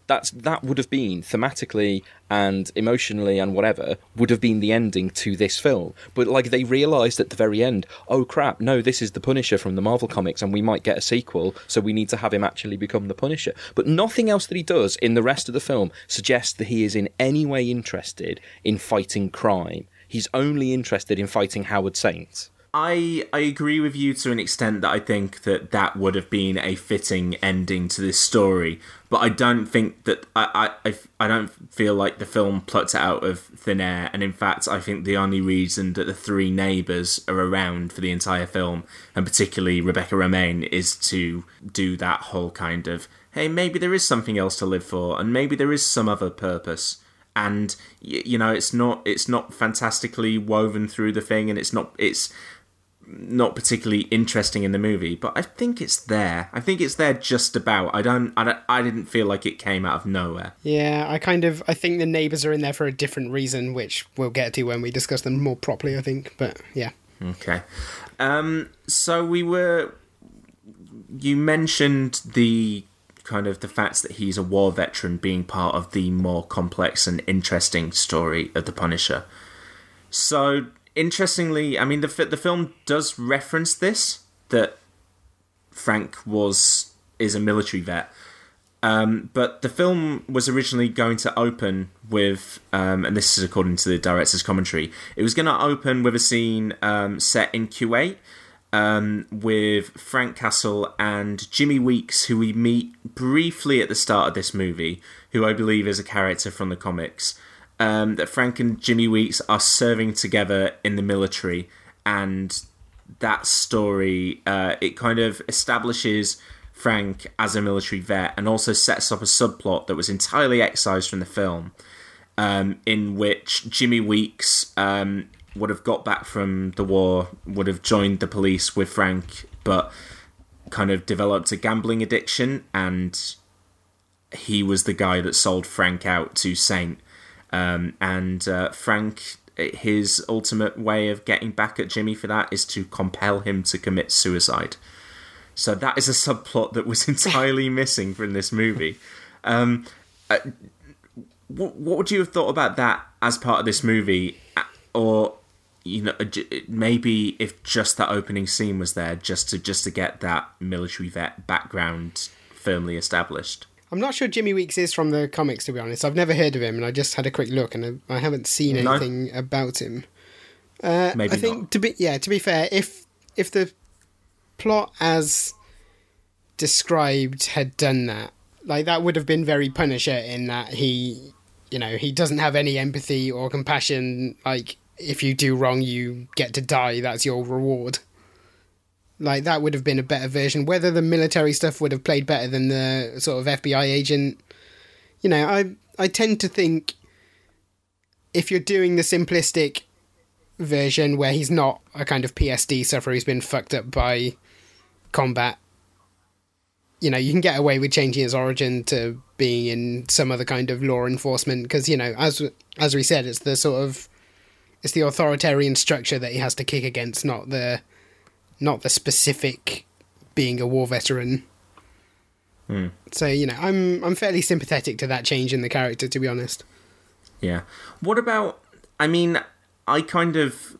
that's that would have been thematically and emotionally and whatever would have been the ending to this film. But like they realized at the very end oh crap no this is the punisher from the marvel comics and we might get a sequel so we need to have him actually become the punisher. But nothing else that he does in the rest of the film suggests that he is in any way interested in fighting crime. He's only interested in fighting howard saint I I agree with you to an extent that I think that that would have been a fitting ending to this story, but I don't think that I I, I, don't feel like the film plucked it out of thin air, and in fact, I think the only reason that the three neighbours are around for the entire film, and particularly Rebecca Romijn, is to do that whole kind of hey, maybe there is something else to live for, and maybe there is some other purpose. And you know it's not it's not fantastically woven through the thing and it's not it's not particularly interesting in the movie, but I think it's there. I think it's there just about. I don't, I don't, I didn't feel like it came out of nowhere. Yeah, I kind of, I think the neighbors are in there for a different reason, which we'll get to when we discuss them more properly. I think, but yeah. Okay. Um. So we were. You mentioned the kind of the fact that he's a war veteran being part of the more complex and interesting story of the Punisher. So interestingly, I mean, the the film does reference this that Frank was is a military vet. Um, but the film was originally going to open with, um, and this is according to the director's commentary, it was going to open with a scene um, set in Kuwait um, with Frank Castle and Jimmy Weeks, who we meet briefly at the start of this movie, who I believe is a character from the comics um, that Frank and Jimmy Weeks are serving together in the military, and that story uh, it kind of establishes Frank as a military vet, and also sets up a subplot that was entirely excised from the film, um, in which Jimmy Weeks um, would have got back from the war, would have joined the police with Frank, but kind of developed a gambling addiction, and he was the guy that sold Frank out to Saint um, and uh, Frank, his ultimate way of getting back at Jimmy for that is to compel him to commit suicide. So that is a subplot that was *laughs* entirely missing from this movie. Um, uh, what, what would you have thought about that as part of this movie, uh, or you know, maybe if just that opening scene was there, just to just to get that military vet background firmly established? I'm not sure Jimmy Weeks is from the comics, to be honest. I've never heard of him, and I just had a quick look, and I haven't seen no. anything about him. Uh, Maybe I think not. to be yeah, to be fair, if if the plot as described had done that, like that would have been very Punisher in that he, you know, he doesn't have any empathy or compassion. Like if you do wrong, you get to die. That's your reward. Like that would have been a better version. Whether the military stuff would have played better than the sort of FBI agent, you know, I I tend to think if you're doing the simplistic version where he's not a kind of PTSD sufferer who's been fucked up by combat, you know, you can get away with changing his origin to being in some other kind of law enforcement because you know, as as we said, it's the sort of it's the authoritarian structure that he has to kick against, not the not the specific being a war veteran. Hmm. So you know, I'm I'm fairly sympathetic to that change in the character, to be honest. Yeah. What about? I mean, I kind of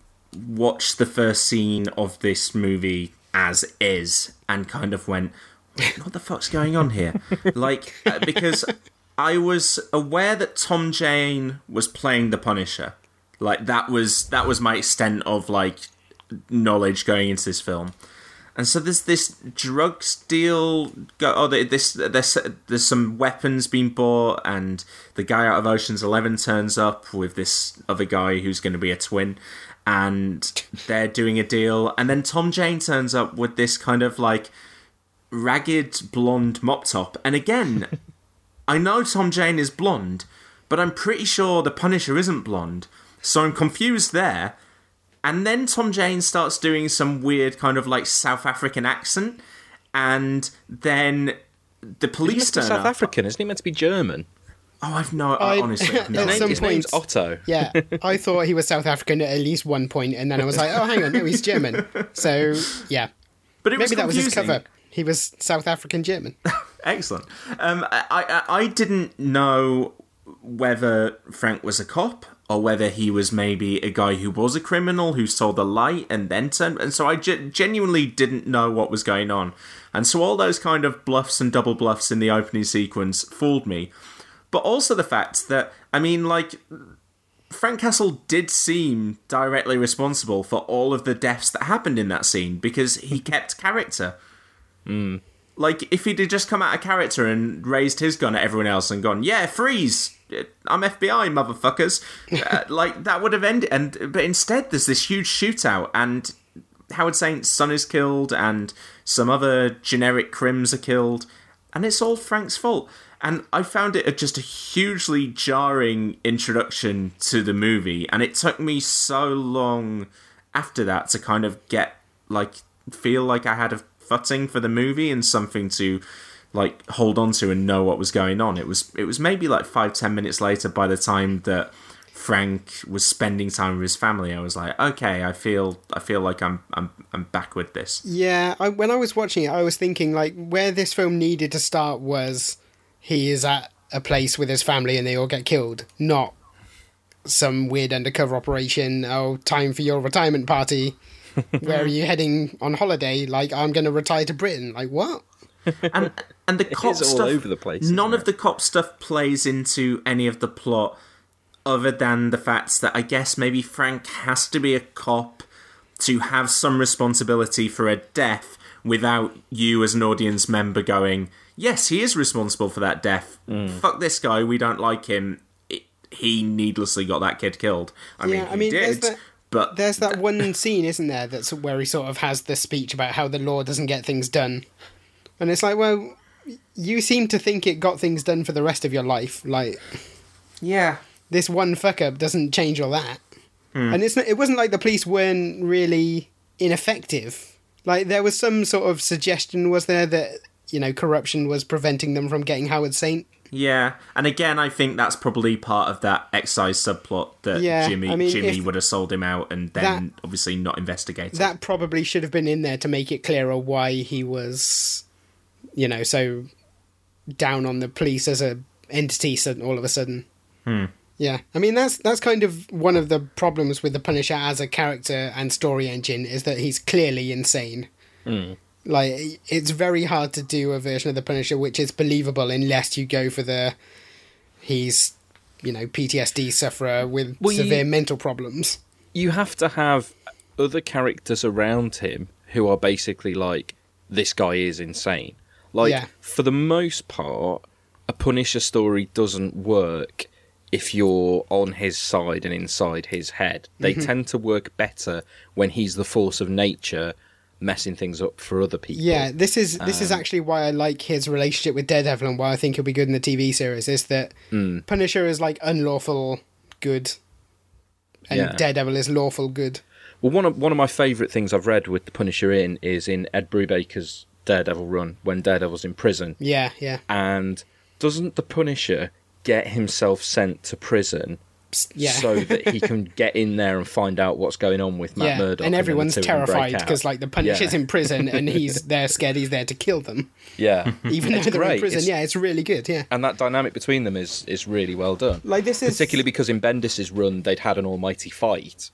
watched the first scene of this movie as is, and kind of went, "What the fuck's going on here?" *laughs* like uh, because I was aware that Tom Jane was playing the Punisher. Like that was that was my extent of like knowledge going into this film. And so there's this drug deal. Go, oh, this there's there's some weapons being bought, and the guy out of Ocean's Eleven turns up with this other guy who's going to be a twin, and they're doing a deal. And then Tom Jane turns up with this kind of like ragged blonde mop top. And again, *laughs* I know Tom Jane is blonde, but I'm pretty sure the Punisher isn't blonde. So I'm confused there. And then Tom Jane starts doing some weird kind of like South African accent, and then the police turn South up. African, isn't he meant to be German? Oh, I've no. I, honestly, I've *laughs* no at some His point, name's Otto. yeah, *laughs* I thought he was South African at least one point, and then I was like, oh, hang on, no, he's German. So yeah, but it was maybe that was his cover. He was South African German. *laughs* Excellent. Um, I, I I didn't know whether Frank was a cop or whether he was maybe a guy who was a criminal who saw the light and then turned. And so I ge- genuinely didn't know what was going on. And so all those kind of bluffs and double bluffs in the opening sequence fooled me. But also the fact that, I mean, like, Frank Castle did seem directly responsible for all of the deaths that happened in that scene because he kept character. Hmm. Like, if he'd have just come out of character and raised his gun at everyone else and gone, yeah, freeze! I'm FBI, motherfuckers. uh, *laughs* like, that would have ended. And But instead, there's this huge shootout, and Howard Saint's son is killed, and some other generic crims are killed, and it's all Frank's fault. And I found it a, just a hugely jarring introduction to the movie, and it took me so long after that to kind of get like feel like I had a footing for the movie and something to like hold on to and know what was going on. It was it was maybe like five ten minutes later by the time that Frank was spending time with his family. I was like, okay, I feel I feel like I'm I'm I'm back with this. Yeah, I, when I was watching it, I was thinking like where this film needed to start was he is at a place with his family and they all get killed, not some weird undercover operation. Oh, time for your retirement party. *laughs* Where are you heading on holiday? Like I'm going to retire to Britain. Like what? *laughs* and and the It cop is all stuff over the place, None isn't of the cop stuff plays into any of the plot, other than the fact that I guess maybe Frank has to be a cop to have some responsibility for a death without you as an audience member going, yes, he is responsible for that death. Mm. Fuck this guy, we don't like him. It, he needlessly got that kid killed. I mean, he I mean, did, that- but There's that one scene, isn't there, that's where he sort of has the speech about how the law doesn't get things done. And it's like, well, you seem to think it got things done for the rest of your life. Like, yeah, this one fuck up doesn't change all that. Hmm. And it's it wasn't like the police weren't really ineffective. Like, there was some sort of suggestion, was there, that, you know, corruption was preventing them from getting Howard Saint? Yeah, and again, I think that's probably part of that excise subplot that Yeah, Jimmy I mean, Jimmy would have sold him out and then obviously not investigated. That probably should have been in there to make it clearer why he was, you know, so down on the police as a entity sudden all of a sudden. Hmm. Yeah, I mean that's that's kind of one of the problems with the Punisher as a character and story engine is that he's clearly insane. Like it's very hard to do a version of the Punisher which is believable unless you go for the he's you know PTSD sufferer with Well, you- severe mental problems. you have to have other characters around him who are basically like this guy is insane. Like Yeah. for the most part, a Punisher story doesn't work if you're on his side and inside his head. They Mhm. tend to work better when he's the force of nature messing things up for other people. Yeah, this is this is Um, actually why I like his relationship with Daredevil and why I think he'll be good in the TV series. Is that Mm. Punisher is like unlawful good, and Yeah. Daredevil is lawful good. Well, one of one of my favourite things I've read with the Punisher in is in Ed Brubaker's Daredevil run when Daredevil's in prison. Yeah, yeah, And doesn't the Punisher get himself sent to prison yeah. so that he can *laughs* get in there and find out what's going on with Matt yeah, Murdock? and everyone's two of them break terrified because like the Punisher's Yeah. in prison and *laughs* he's they're scared he's there to kill them, yeah, *laughs* even though they're in prison. It's- Yeah, it's really good. Yeah, and that dynamic between them is is really well done. Like, this is- particularly because in Bendis's run they'd had an almighty fight,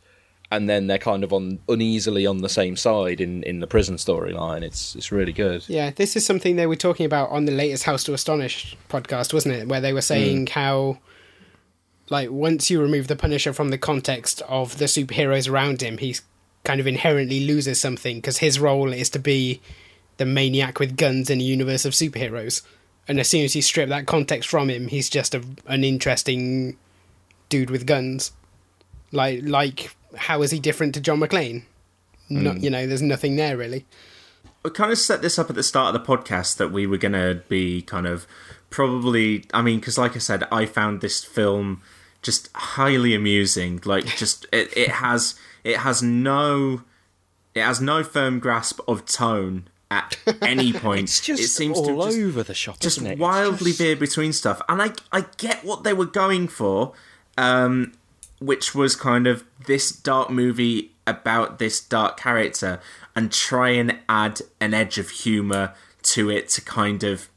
and then they're kind of on uneasily on the same side in, in the prison storyline. It's it's really good. yeah. This is something they were talking about on the latest House to Astonish podcast, wasn't it? Where they were saying hmm. how. Like once you remove the Punisher from the context of the superheroes around him, he kind of inherently loses something because his role is to be the maniac with guns in a universe of superheroes. And as soon as you strip that context from him, he's just a, an interesting dude with guns. Like, like, how is he different to John McClane? No, Mm. you know, there's nothing there really. we kind of set this up at the start of the podcast that we were going to be kind of probably i mean because like i said i found this film just highly amusing like just it, it has it has no it has no firm grasp of tone at *laughs* any point It's just it seems all to just, over the shop, just isn't it? Wildly just- veer between stuff and i i get what they were going for um which was kind of this dark movie about this dark character and try and add an edge of humor to it to kind of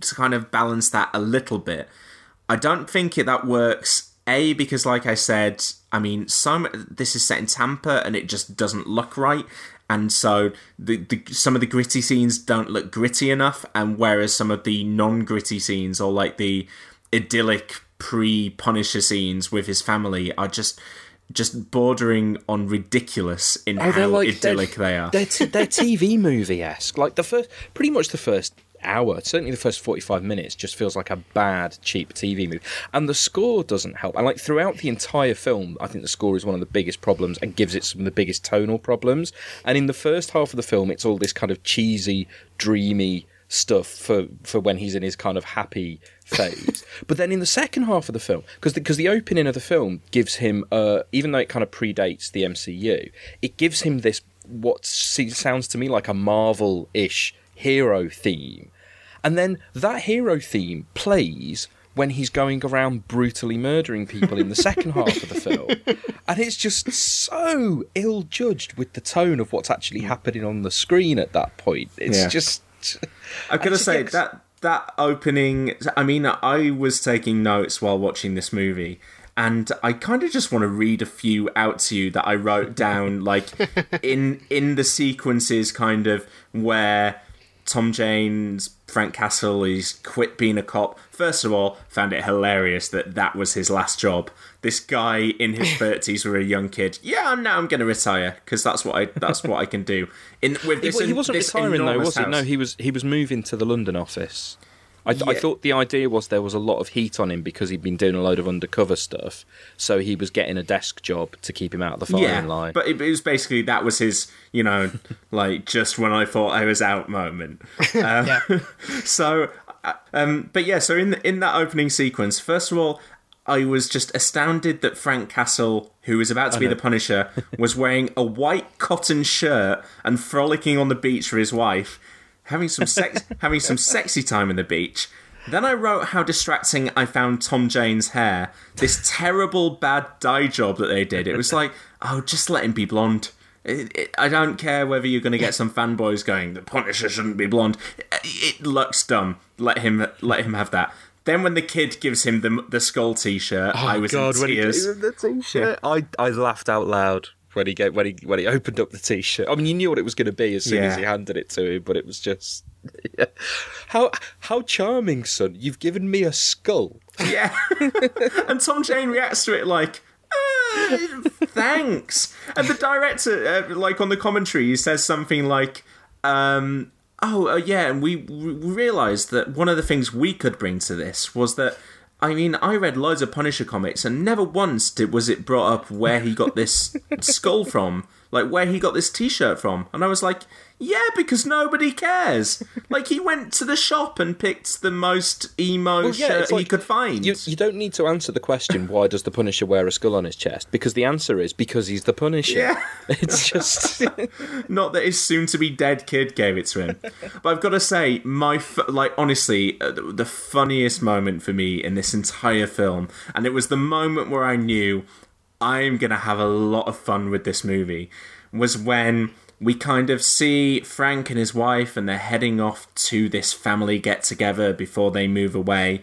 to kind of balance that a little bit. I don't think it, that works. A because, like I said, I mean, some this is set in Tampa and it just doesn't look right, and so the, the some of the gritty scenes don't look gritty enough, and whereas some of the non-gritty scenes or like the idyllic pre-Punisher scenes with his family are just just bordering on ridiculous in Oh, how like idyllic they are. They're, t- they're *laughs* TV movie esque. Like the first, pretty much the first hour, certainly the first forty-five minutes, just feels like a bad, cheap TV movie. And the score doesn't help. And like throughout the entire film, I think the score is one of the biggest problems and gives it some of the biggest tonal problems. And in the first half of the film, it's all this kind of cheesy, dreamy stuff for for when he's in his kind of happy phase. *laughs* but then in the second half of the film, because because the, opening of the film gives him, uh, even though it kind of predates the MCU, it gives him this what sounds to me like a Marvel-ish hero theme, and then that hero theme plays. When he's going around brutally murdering people in the second *laughs* half of the film. And it's just so ill judged with the tone of what's actually mm. happening on the screen at that point. It's Yeah. just. I've got to say get- that that opening. I mean, I was taking notes while watching this movie, and I kind of just want to read a few out to you that I wrote down, like *laughs* in in the sequences, kind of where Tom Jane's Frank Castle he's quit being a cop. First of all, found it hilarious that that was his last job. This guy in his *laughs* thirties, were a young kid. Yeah, now I'm going to retire because that's what I that's what I can do. In with He, this, he wasn't this retiring though, was it? No, he was. He was moving to the London office. I, th- I thought the idea was there was a lot of heat on him because he'd been doing a load of undercover stuff, so he was getting a desk job to keep him out of the firing line. But it, it was basically that was his, you know, *laughs* like just when I thought I was out moment. *laughs* Uh, *laughs* so, uh, um, but yeah, so in the, in that opening sequence, first of all, I was just astounded that Frank Castle, who was about to be the Punisher, was wearing a white cotton shirt and frolicking on the beach for his wife, having some sex, *laughs* having some sexy time in the beach. Then I wrote how distracting I found Tom Jane's hair. This terrible bad dye job that they did. It was like, *laughs* oh, just let him be blonde. It, it, I don't care whether you're going to get some fanboys going. The Punisher shouldn't be blonde. It, it looks dumb. Let him let him have that. Then when the kid gives him the the skull T-shirt, oh, I was in tears. the t-shirt, I I laughed out loud when he gave, when he when he opened up the t-shirt. I mean, you knew what it was going to be as soon as he handed it to him, but it was just how how charming, son. You've given me a skull. Yeah. *laughs* and Tom Jane reacts to it like, "Uh, thanks. And the director, uh, like on the commentary, he says something like, um, oh, uh, yeah, and we, we realised that one of the things we could bring to this was that. I mean, I read loads of Punisher comics, and never once did was it brought up where he got this *laughs* skull from, like where he got this T-shirt from. And I was like, yeah, because nobody cares. *laughs* Like he went to the shop and picked the most emo Well, yeah, shirt it's he could find. You, you don't need to answer the question why does the Punisher wear a skull on his chest because the answer is because he's the Punisher. Yeah. *laughs* It's just *laughs* Not that his soon-to-be dead kid gave it to him, but I've got to say, my f- like honestly, uh, the the funniest moment for me in this entire film, and it was the moment where I knew I'm gonna have a lot of fun with this movie, was when we kind of see Frank and his wife, and they're heading off to this family get-together before they move away,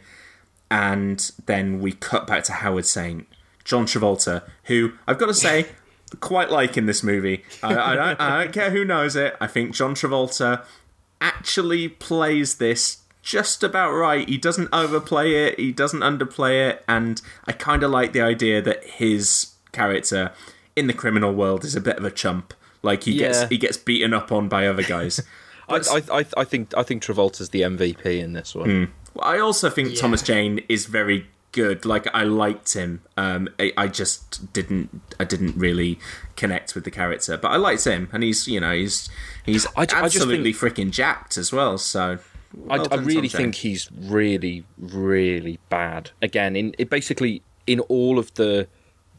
and then we cut back to Howard Saint, John Travolta, who I've got to say. *laughs* Quite like in this movie. I, I, don't, I don't care who knows it. I think John Travolta actually plays this just about right. He doesn't overplay it, he doesn't underplay it, and I kind of like the idea that his character in the criminal world is a bit of a chump. Like he gets Yeah. he gets beaten up on by other guys. *laughs* I, I, I, I think I think Travolta's the MVP in this one. Well, I also think Thomas Jane is very good. Like I liked him. Um, I, I just didn't. I didn't really connect with the character, but I liked him, and he's you know he's he's I ju- I just absolutely freaking jacked as well. So I, well I done, really think he's really, really bad. Again, in it basically in all of the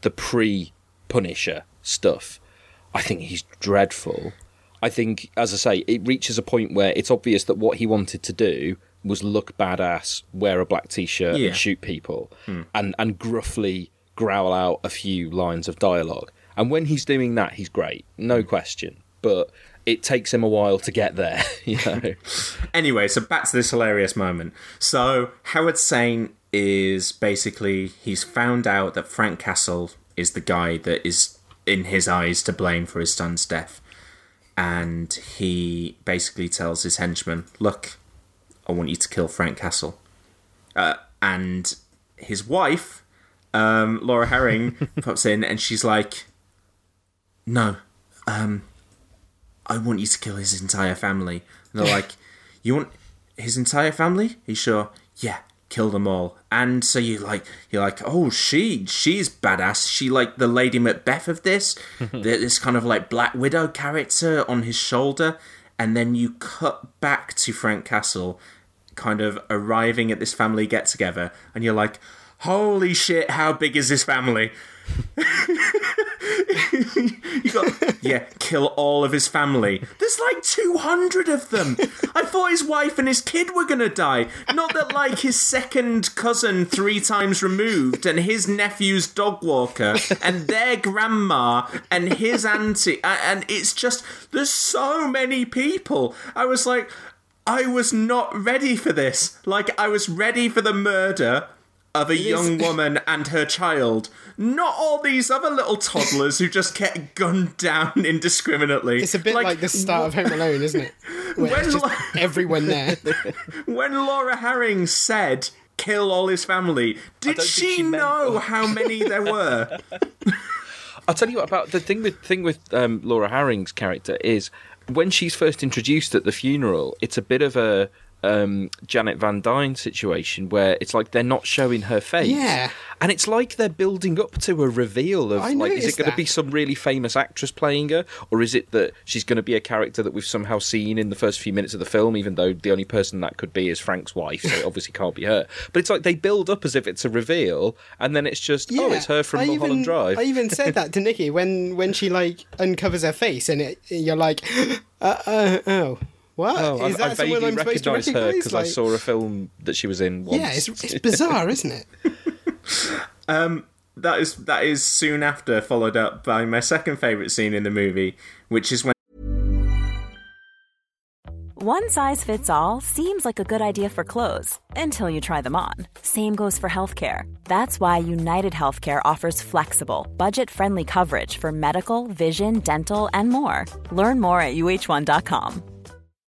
the pre Punisher stuff, I think he's dreadful. I think, as I say, it reaches a point where it's obvious that what he wanted to do was look badass, wear a black t-shirt, Yeah. and shoot people, hmm. and and gruffly growl out a few lines of dialogue. And when he's doing that, he's great, no hmm. question. But it takes him a while to get there, *laughs* you know. *laughs* Anyway, so back to this hilarious moment. So Howard Saint is basically he's found out that Frank Castle is the guy that is in his eyes to blame for his son's death. And he basically tells his henchman, Look, I want you to kill Frank Castle. Uh, and his wife, um, Laura Harring, *laughs* pops in and she's like, "No, um, I want you to kill his entire family." And they're like, "You want his entire family?" He's sure. Yeah, kill them all. And so you like you're like, oh, she she's badass. She like the Lady Macbeth of this, *laughs* this kind of like Black Widow character on his shoulder. And then you cut back to Frank Castle, kind of arriving at this family get together, and you're like, holy shit, how big is this family? *laughs* you got yeah, kill all of his family. There's like 200 of them. I thought his wife and his kid were gonna die. Not that like his second cousin three times removed and his nephew's dog walker and their grandma and his auntie and it's just there's so many people. I was like I was not ready for this. Like I was ready for the murder of a young woman and her child. Not all these other little toddlers who just get gunned down *laughs* indiscriminately. It's a bit like, the start of Home Alone, isn't it? *laughs* Where When La- everyone there. *laughs* when Laura Harring said kill all his family, did don't she, she meant- know how many there were? I'll tell you what about the thing with thing with um, Laura Harring's character is when she's first introduced at the funeral, it's a bit of a um, Janet Van Dyne situation where it's like they're not showing her face. Yeah. And it's like they're building up to a reveal of I like, is it going to be some really famous actress playing her, or is it that she's going to be a character that we've somehow seen in the first few minutes of the film, even though the only person that could be is Frank's wife, so it *laughs* obviously can't be her. But it's like they build up as if it's a reveal, and then it's just oh, it's her from I Mulholland even, Drive. I even said that to *laughs* Nikki when when she like uncovers her face and it, you're like, *gasps* uh, uh, oh, what? Oh, Is I, I that someone vaguely I'm supposed to recognise her recognise? because I saw a film that she was in once. Yeah, it's, it's bizarre, *laughs* isn't it? Um, that is that is soon after followed up by my second favorite scene in the movie, which is when One size fits all seems like a good idea for clothes until you try them on. Same goes for healthcare. That's why United Healthcare offers flexible, budget friendly coverage for medical, vision, dental, and more. Learn more at uh1.com.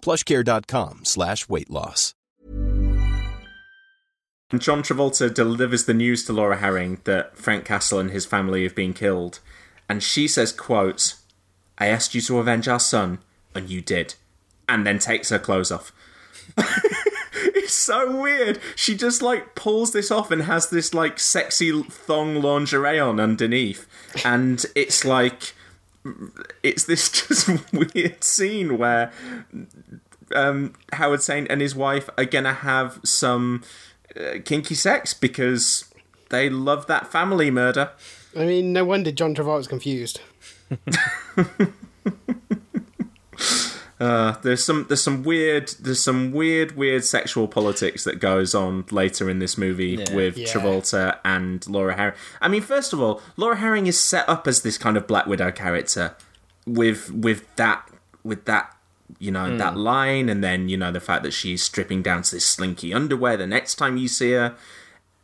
plushcare.com slash weight loss. John Travolta delivers the news to Laura Harring that Frank Castle and his family have been killed, and she says, "quote I asked you to avenge our son, and you did," and then takes her clothes off. *laughs* it's so weird. She just like pulls this off and has this like sexy thong lingerie on underneath, and it's like it's this *laughs* just weird scene where um, Howard Saint and his wife are gonna have some uh, kinky sex because they love that family murder. I mean, no wonder John Travolta's confused. *laughs* Uh, there's some there's some weird there's some weird weird sexual politics that goes on later in this movie with Yeah. Travolta and Laura Harring. I mean, first of all, Laura Harring is set up as this kind of Black Widow character with with that with that you know that line, and then you know the fact that she's stripping down to this slinky underwear the next time you see her,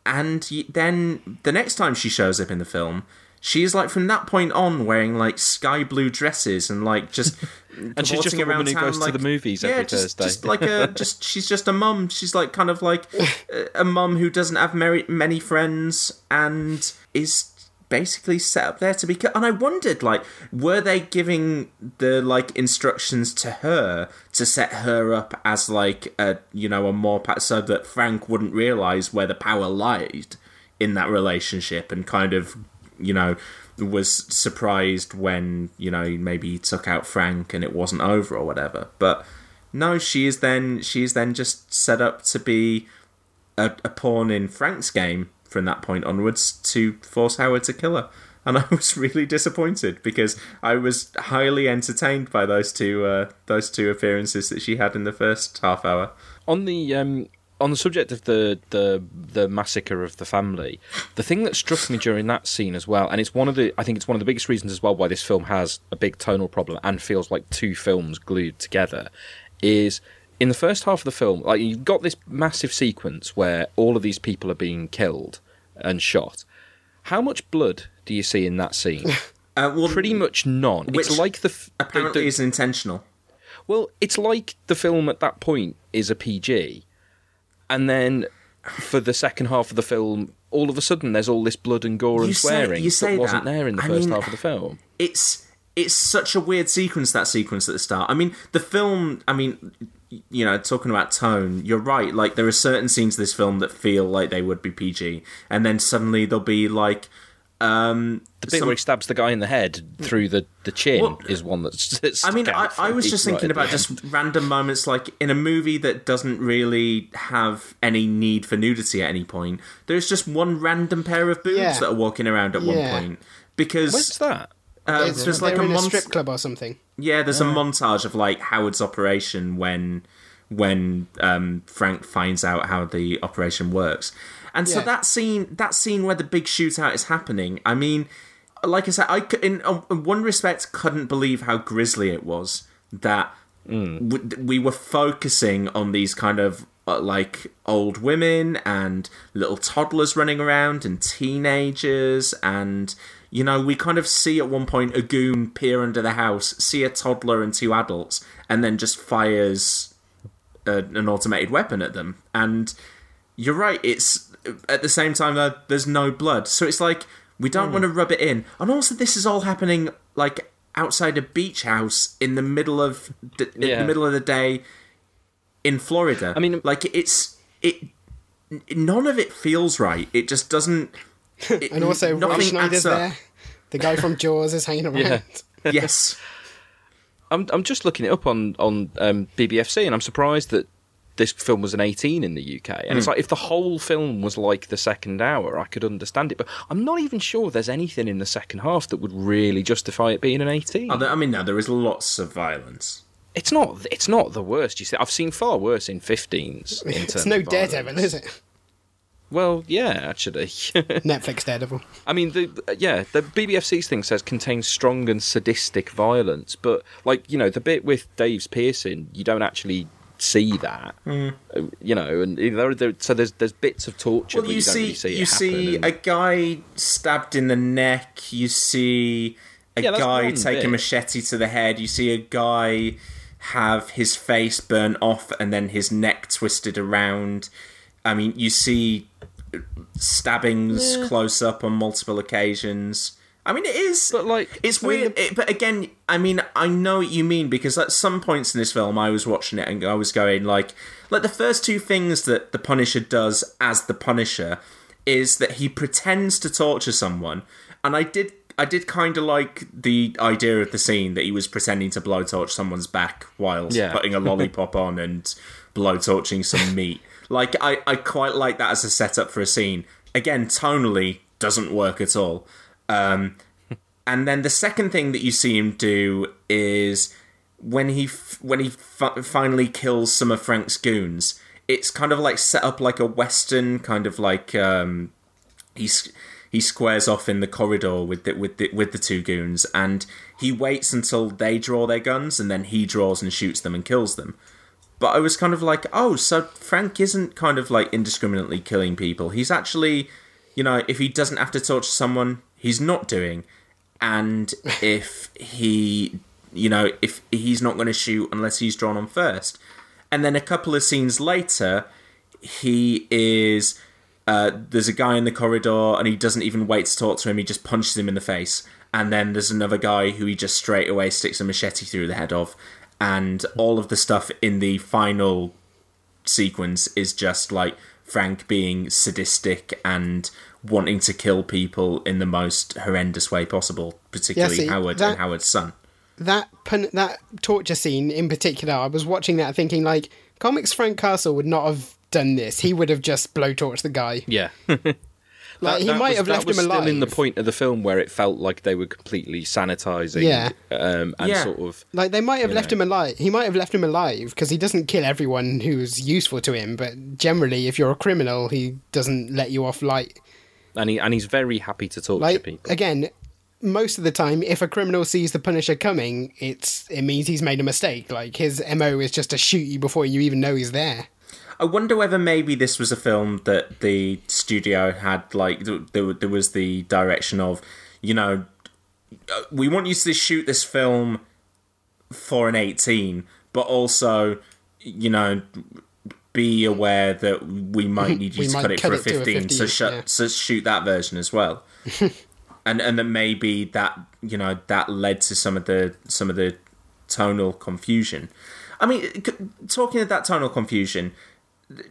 and then the next time she shows up in the film. She is like from that point on wearing like sky blue dresses and like just *laughs* And she's just a woman who goes to the movies yeah, every just, Thursday. Just like a *laughs* just she's just a mum. She's like kind of like a- a mum who doesn't have very, many friends and is basically set up there to be. ki- And I wondered, like, were they giving the like instructions to her to set her up as like a you know a more so that Frank wouldn't realize where the power lied. in that relationship and kind of, you know, was surprised when, you know, maybe he took out Frank and it wasn't over or whatever. But no, she is then she is then just set up to be a, a pawn in Frank's game from that point onwards to force Howard to kill her. And I *laughs* was really disappointed because I was highly entertained by those two uh, those two appearances that she had in the first half hour. On the um, on the subject of the, the the massacre of the family, the thing that struck me during that scene as well, and it's one of the I think it's one of the biggest reasons as well why this film has a big tonal problem and feels like two films glued together, is in the first half of the film, like you've got this massive sequence where all of these people are being killed and shot. How much blood do you see in that scene? *laughs* Uh, well, Pretty much none. It's like the f- the- apparently the- is intentional. well, it's like the film at that point is a PG, and then for the second half of the film, all of a sudden there's all this blood and gore You and say- swearing you say that wasn't there in the I first mean- half of the film. it's it's such a weird sequence that sequence at the start. I mean, the film. I mean, you know, talking about tone, you're right. Like there are certain scenes of this film that feel like they would be PG, and then suddenly there'll be like. Um, The bit some- where he stabs the guy in the head through the, the chin Well, is one that's. *laughs* that's I mean, I, I was just thinking at about just random moments, like in a movie that doesn't really have any need for nudity at any point. There's just one random pair of boobs Yeah. that are walking around at one point because Where's that? uh, It's- just like a in a strip club or something. Yeah, there's a montage of like Howard's operation when when um, Frank finds out how the operation works, and so Yeah. that scene that scene where the big shootout is happening. I mean, like I said, I in, uh, in one respect couldn't believe how grisly it was that w- we were focusing on these kind of uh, like old women and little toddlers running around and teenagers and you know we kind of see at one point a goon peer under the house see a toddler and two adults and then just fires a, an automated weapon at them and you're right it's at the same time though there's no blood so it's like we don't want to rub it in and also this is all happening like outside a beach house in the middle of the, in the middle of the day in Florida. I mean- like it's it. None of it feels right. It just doesn't. *laughs* it- And also, Roy nothing Scheider's there. The guy from Jaws is hanging around. Yeah. Yes, *laughs* I'm I'm just looking it up on on um, BBFC, and I'm surprised that this film was an 18 in the UK. And Hmm. it's like if the whole film was like the second hour, I could understand it. But I'm not even sure there's anything in the second half that would really justify it being an 18. Oh, there- I mean, no, there is lots of violence. It's not. It's not the worst. You see, I've seen far worse in 15s. In *laughs* It's no of Daredevil, is it? Well, yeah, actually. *laughs* Netflix Daredevil. I mean, the yeah, the BBFC's thing says contains strong and sadistic violence, but like you know, the bit with Dave's piercing, you don't actually see that. Uh, You know, and there, there, so there's there's bits of torture. Well, you, you, don't see, really see you see and- a guy stabbed in the neck. You see a Yeah, guy take a machete to the head. You see a guy have his face burnt off and then his neck twisted around. I mean, you see stabbings close up on multiple occasions. I mean, it is. But, like, it's I mean, weird. it- but again, I mean, I know what you mean because at some points in this film, I was watching it and I was going like, like the first two things that the Punisher does as the Punisher is that he pretends to torture someone, and I did. I did kind of like the idea of the scene that he was pretending to blowtorch someone's back whilst Yeah. putting a lollipop *laughs* on and blowtorching some meat. Like I, I quite like that as a setup for a scene. Again, tonally doesn't work at all. Um, and then the second thing that you see him do is when he f- when he f- finally kills some of Frank's goons. It's kind of like set up like a western kind of like um, he's he squares off in the corridor with the, with the, with the two goons, and he waits until they draw their guns, and then he draws and shoots them and kills them. But I was kind of like, oh, so Frank isn't kind of like indiscriminately killing people. He's actually, you know, if he doesn't have to torture someone, he's not doing. And *laughs* if he, you know, if he's not going to shoot unless he's drawn on first. And then a couple of scenes later, he is uh, there's a guy in the corridor and he doesn't even wait to talk to him he just punches him in the face and then there's another guy who he just straight away sticks a machete through the head of and all of the stuff in the final sequence is just like Frank being sadistic and wanting to kill people in the most horrendous way possible, particularly see, Howard that- and Howard's son. that pun- that torture scene in particular, I was watching that thinking like, comics Frank Castle would not have done this. He would have just blowtorched the guy. Yeah. *laughs* Like he That might was- have that left was him still alive. in the point of the film where it felt like they were completely sanitizing Yeah. um, and Yeah. sort of Like they might have left know. him alive. He might have left him alive because he doesn't kill everyone who's useful to him. But generally, if you're a criminal, he doesn't let you off light. and he and he's very happy to talk Like people. again, most of the time, if a criminal sees the Punisher coming, it's it means he's made a mistake. Like his mo is just to shoot you before you even know he's there. I wonder whether maybe this was a film that the studio had like there, there was the direction of, you know, uh, we want you to shoot this film for an 18, but also, you know, be aware that we might *laughs* need you to cut it cut for a it a 15, so, 15, shut, yeah. so shoot that version as well. *laughs* and and that maybe that you know that led to some of the some of the tonal confusion. I mean, c- talking of that tonal confusion,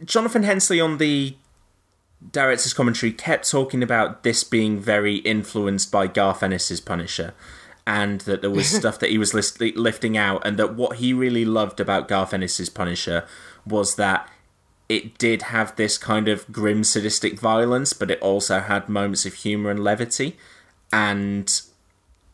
Jonathan Hensleigh on the director's commentary kept talking about this being very influenced by Garth Ennis's Punisher, and that there was *laughs* stuff that he was list- lifting out, and that what he really loved about Garth Ennis's Punisher was that it did have this kind of grim, sadistic violence, but it also had moments of humor and levity, and.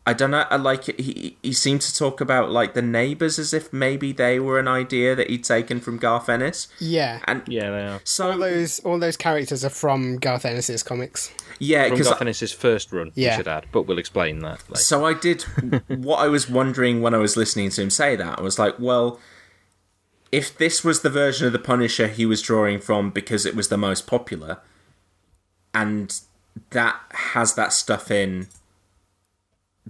I don't know. I like it. He he seemed to talk about like the neighbors as if maybe they were an idea that he'd taken from Garth Ennis. Yeah, And yeah, they are. so all those all those characters are from Garth Ennis's comics. yeah, From because Garth Ennis's first run, Yeah. we should add, but we'll explain that later. So I did *laughs* what I was wondering when I was listening to him say that. I was like, well, if this was the version of the Punisher he was drawing from because it was the most popular, and that has that stuff in,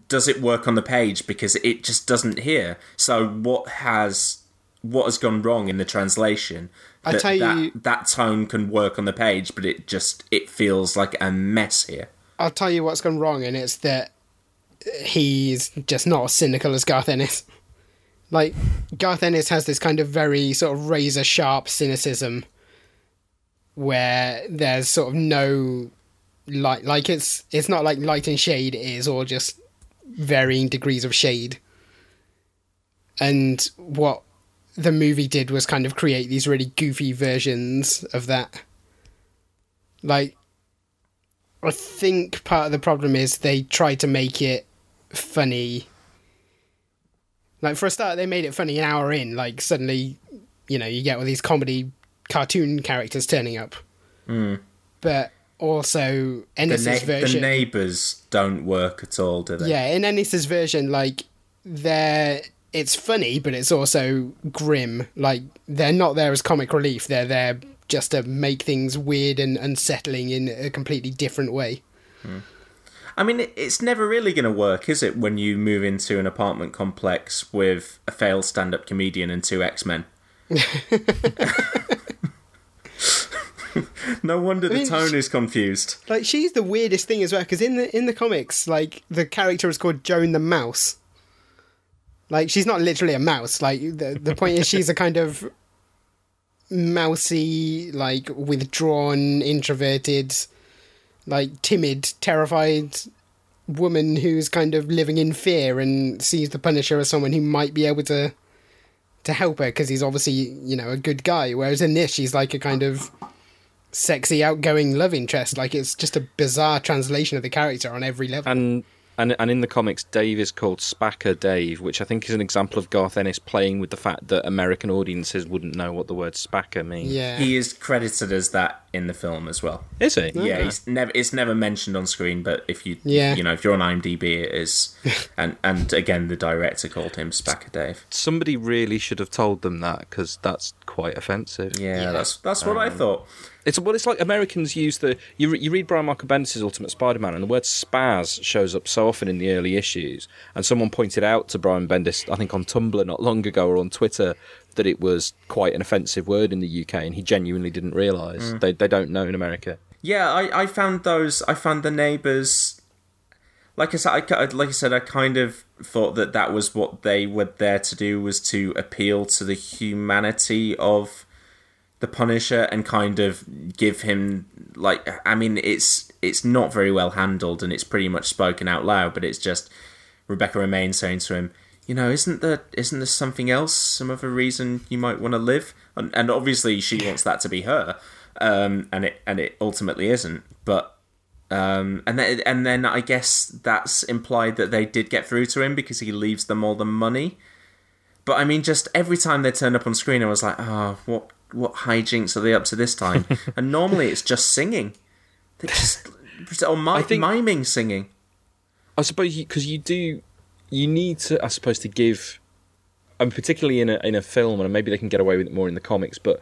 does it work on the page? Because it just doesn't here. So what has what has gone wrong in the translation? I That, tell that, you- that tone can work on the page, but it just it feels like a mess here. I'll tell you what's gone wrong, and it's that he's just not as cynical as Garth Ennis. Like Garth Ennis has this kind of very sort of razor sharp cynicism, where there's sort of no light. Like it's it's not like light and shade is, or just varying degrees of shade. And what the movie did was kind of create these really goofy versions of that. Like I think part of the problem is they tried to make it funny. Like for a start, they made it funny an hour in. Like suddenly, you know, you get all these comedy cartoon characters turning up. Hmm. But also Hmm. The, Ennis's na- version, the neighbors don't work at all, do they? yeah, in Ennis's version, like they're it's funny, but it's also grim. Like they're not there as comic relief; they're there just to make things weird and unsettling in a completely different way. I mean, it's never really going to work, is it, when you move into an apartment complex with a failed stand up comedian and two X Men? *laughs* *laughs* *laughs* no wonder the mean, tone sh- is confused. Like she's the weirdest thing as well because in the in the comics, like the character is called Joan the Mouse. Like she's not literally a mouse. Like the the point is she's a kind of mousy, like withdrawn, introverted, like timid, terrified woman who's kind of living in fear and sees the Punisher as someone who might be able to to help her because he's obviously you know a good guy. Whereas in this, she's like a kind of sexy, outgoing love interest. Like it's just a bizarre translation of the character on every level. and and and in the comics, Dave is called Spacker Dave, which I think is an example of Garth Ennis playing with the fact that American audiences wouldn't know what the word Spacker means. yeah, He is credited as that in the film as well. Is he? Yeah, he's never it's never mentioned on screen, but if you Yeah. you know if you're on IMDb, it is. *laughs* and and again, the director called him Spacker Dave. Somebody really should have told them that because that's quite offensive. Yeah, that's that's what I um, thought. It's well, it's like Americans use the you re- you read Brian Michael Bendis' Ultimate Spider-Man, and the word spaz shows up so often in the early issues. And someone pointed out to Brian Bendis, I think on Tumblr not long ago or on Twitter, that it was quite an offensive word in the UK, and he genuinely didn't realise. Mm. They they don't know in America. Yeah, I, I found those. I found the neighbors. Like I said, I, like I said, I kind of thought that that was what they were there to do was to appeal to the humanity of the Punisher and kind of give him like I mean it's it's not very well handled and it's pretty much spoken out loud, but it's just Rebecca Romijn saying to him, you know, isn't there isn't there something else, some other reason you might want to live? And, and obviously she wants that to be her, um, and it and it ultimately isn't. But um, and then and then I guess that's implied that they did get through to him because he leaves them all the money. But I mean, just every time they turned up on screen, I was like, oh, what what hijinks are they up to this time? *laughs* and normally it's just singing. They just *laughs* or mi- think- miming singing. I suppose because you, do, you need to, I suppose, to give, and particularly in a in a film, and maybe they can get away with it more in the comics. But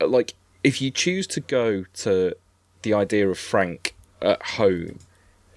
uh, like, if you choose to go to the idea of Frank at home,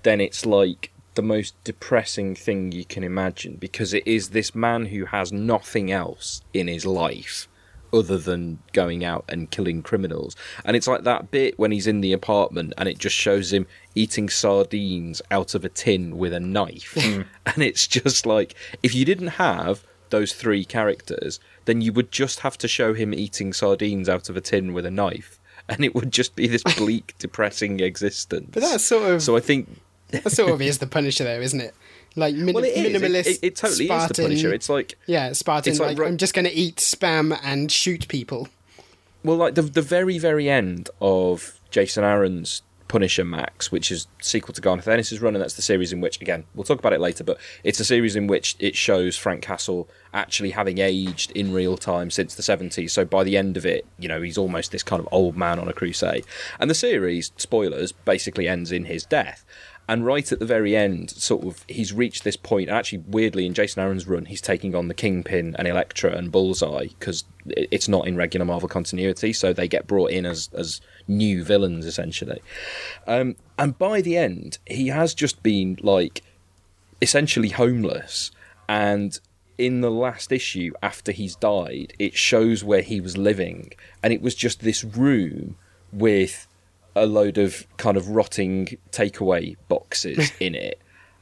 then it's like the most depressing thing you can imagine because it is this man who has nothing else in his life other than going out and killing criminals. And it's like that bit when he's in the apartment and it just shows him eating sardines out of a tin with a knife. Hmm. *laughs* and it's just like, if you didn't have those three characters, then you would just have to show him eating sardines out of a tin with a knife. And it would just be this bleak, *laughs* depressing existence. But that's sort of So I think. that sort of is the Punisher, though, isn't it? Like min- Well. It- minimalist. it- it totally is the Punisher. It's like- yeah, Spartan. it's like Like, I'm just going to eat spam and shoot people. Well, like the the very very end of Jason Aaron's Punisher Max, which is sequel to Garth Ennis's run, and that's the series in which, again, we'll talk about it later, but it's a series in which it shows Frank Castle actually having aged in real time since the 70s. So by the end of it, you know, he's almost this kind of old man on a crusade. And the series, spoilers, basically ends in his death. And right at the very end, sort of, he's reached this point. Actually, weirdly, in Jason Aaron's run, he's taking on the Kingpin and Elektra and Bullseye because it's not in regular Marvel continuity, so they get brought in as as new villains essentially. Um, and by the end, he has just been like essentially homeless. And in the last issue, after he's died, it shows where he was living, and it was just this room with a load of kind of rotting takeaway boxes *laughs* in it.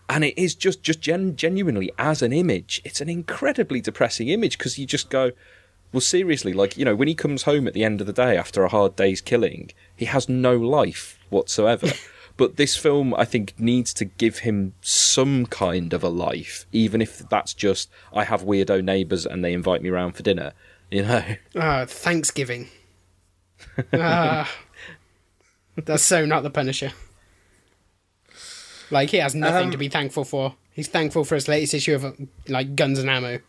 And it is just, just gen- genuinely as an image, it's an incredibly depressing image because you just go, well, seriously, like, you know, when he comes home at the end of the day after a hard day's killing, he has no life whatsoever. *laughs* but this film, I think, needs to give him some kind of a life, even if that's just, I have weirdo neighbours and they invite me round for dinner, you know? Ah, Thanksgiving. Ah, *laughs* that's so not the Punisher. Like he has nothing Um, to be thankful for. He's thankful for his latest issue of like guns and ammo.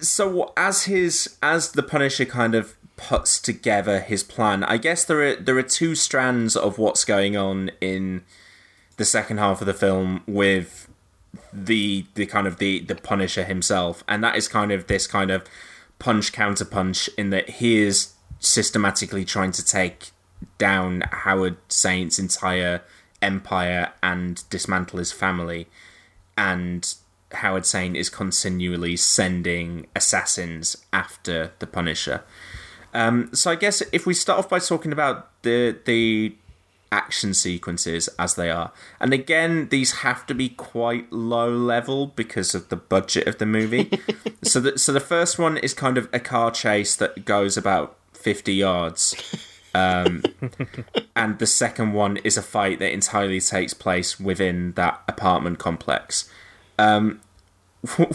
so as his as the Punisher kind of puts together his plan, I guess there are there are two strands of what's going on in the second half of the film with the the kind of the the Punisher himself, and that is kind of this kind of punch counter punch in that he is systematically trying to take down Howard Saint's entire empire and dismantle his family and Howard Saint is continually sending assassins after the Punisher. Um, so I guess if we start off by talking about the the action sequences as they are, and again these have to be quite low level because of the budget of the movie. *laughs* so the so the first one is kind of a car chase that goes about fifty yards. Um, and the second one is a fight that entirely takes place within that apartment complex. Um,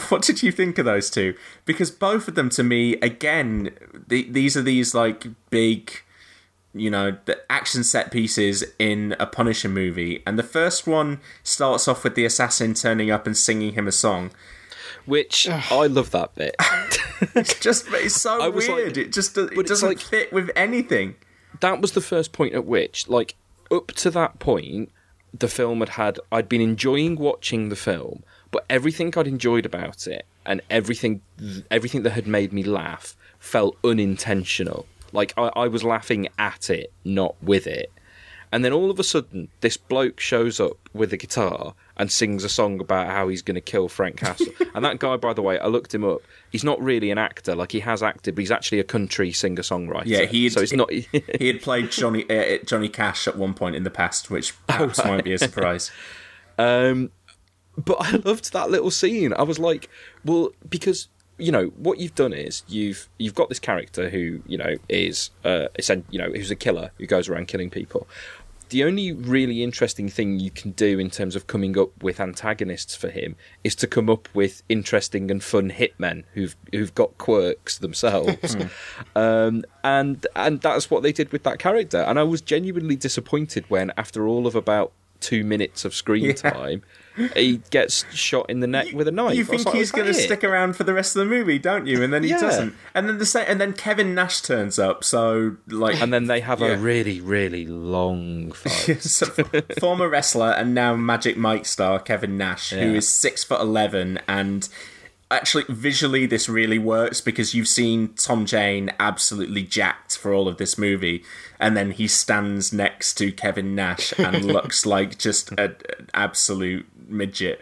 what did you think of those two? Because both of them, to me, again, the, these are these like big, you know, the action set pieces in a Punisher movie, and the first one starts off with the assassin turning up and singing him a song. Which I *sighs* love that bit. It's just it's so *laughs* was like- weird. it just it doesn't like- fit with anything. That was the first point at which, like, up to that point, the film had had. I'd been enjoying watching the film, but everything I'd enjoyed about it and everything, everything that had made me laugh felt unintentional. Like I, I was laughing at it, not with it. And then all of a sudden, this bloke shows up with a guitar and sings a song about how he's going to kill Frank Castle. *laughs* and that guy, by the way, I looked him up. He's not really an actor; like he has acted, but he's actually a country singer-songwriter. Yeah, he so it's not. *laughs* he had played Johnny uh, Johnny Cash at one point in the past, which perhaps right. won't be a surprise. *laughs* Um, but I loved that little scene. I was like, well, because you know what you've done is you've you've got this character who you know is uh you know who's a killer who goes around killing people. The only really interesting thing you can do in terms of coming up with antagonists for him is to come up with interesting and fun hitmen who've who've got quirks themselves, *laughs* um, and and that's what they did with that character. And I was genuinely disappointed when, after all of about two minutes of screen Yeah. time, he gets shot in the neck with a knife. You think like, he's going to stick around for the rest of the movie, don't you? And then he Yeah. doesn't. And then the sa- and then Kevin Nash turns up. So like, And then they have Yeah. a really, really long fight. *laughs* So, former wrestler and now Magic Mike star Kevin Nash, who is six foot eleven, and actually visually this really works because you've seen Tom Jane absolutely jacked for all of this movie, and then he stands next to Kevin Nash and *laughs* looks like just a, an absolute midget.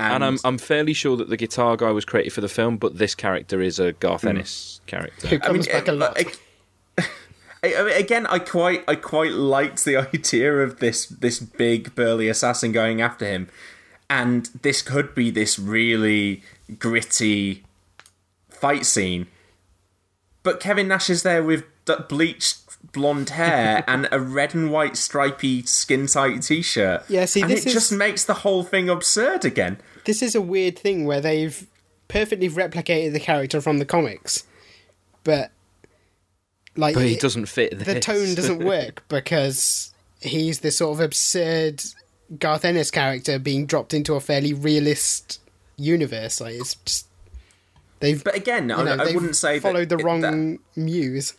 And I'm I'm fairly sure that the guitar guy was created for the film, but this character is a Garth hmm. Ennis character. Who comes back a lot. *laughs* I, I mean, again, I quite, I quite liked the *laughs* idea of this, this big burly assassin going after him, and this could be this really gritty fight scene. But Kevin Nash is there with bleached blonde hair *laughs* and a red and white stripy skin tight t-shirt. Yeah, see, and this it is- just makes the whole thing absurd again. This is a weird thing where they've perfectly replicated the character from the comics, but like But he it- doesn't fit the tone doesn't *laughs* work because he's this sort of absurd Garth Ennis character being dropped into a fairly realist universe. Like it's just they've. But again, you I- know, I they've wouldn't say that followed the it- wrong muse.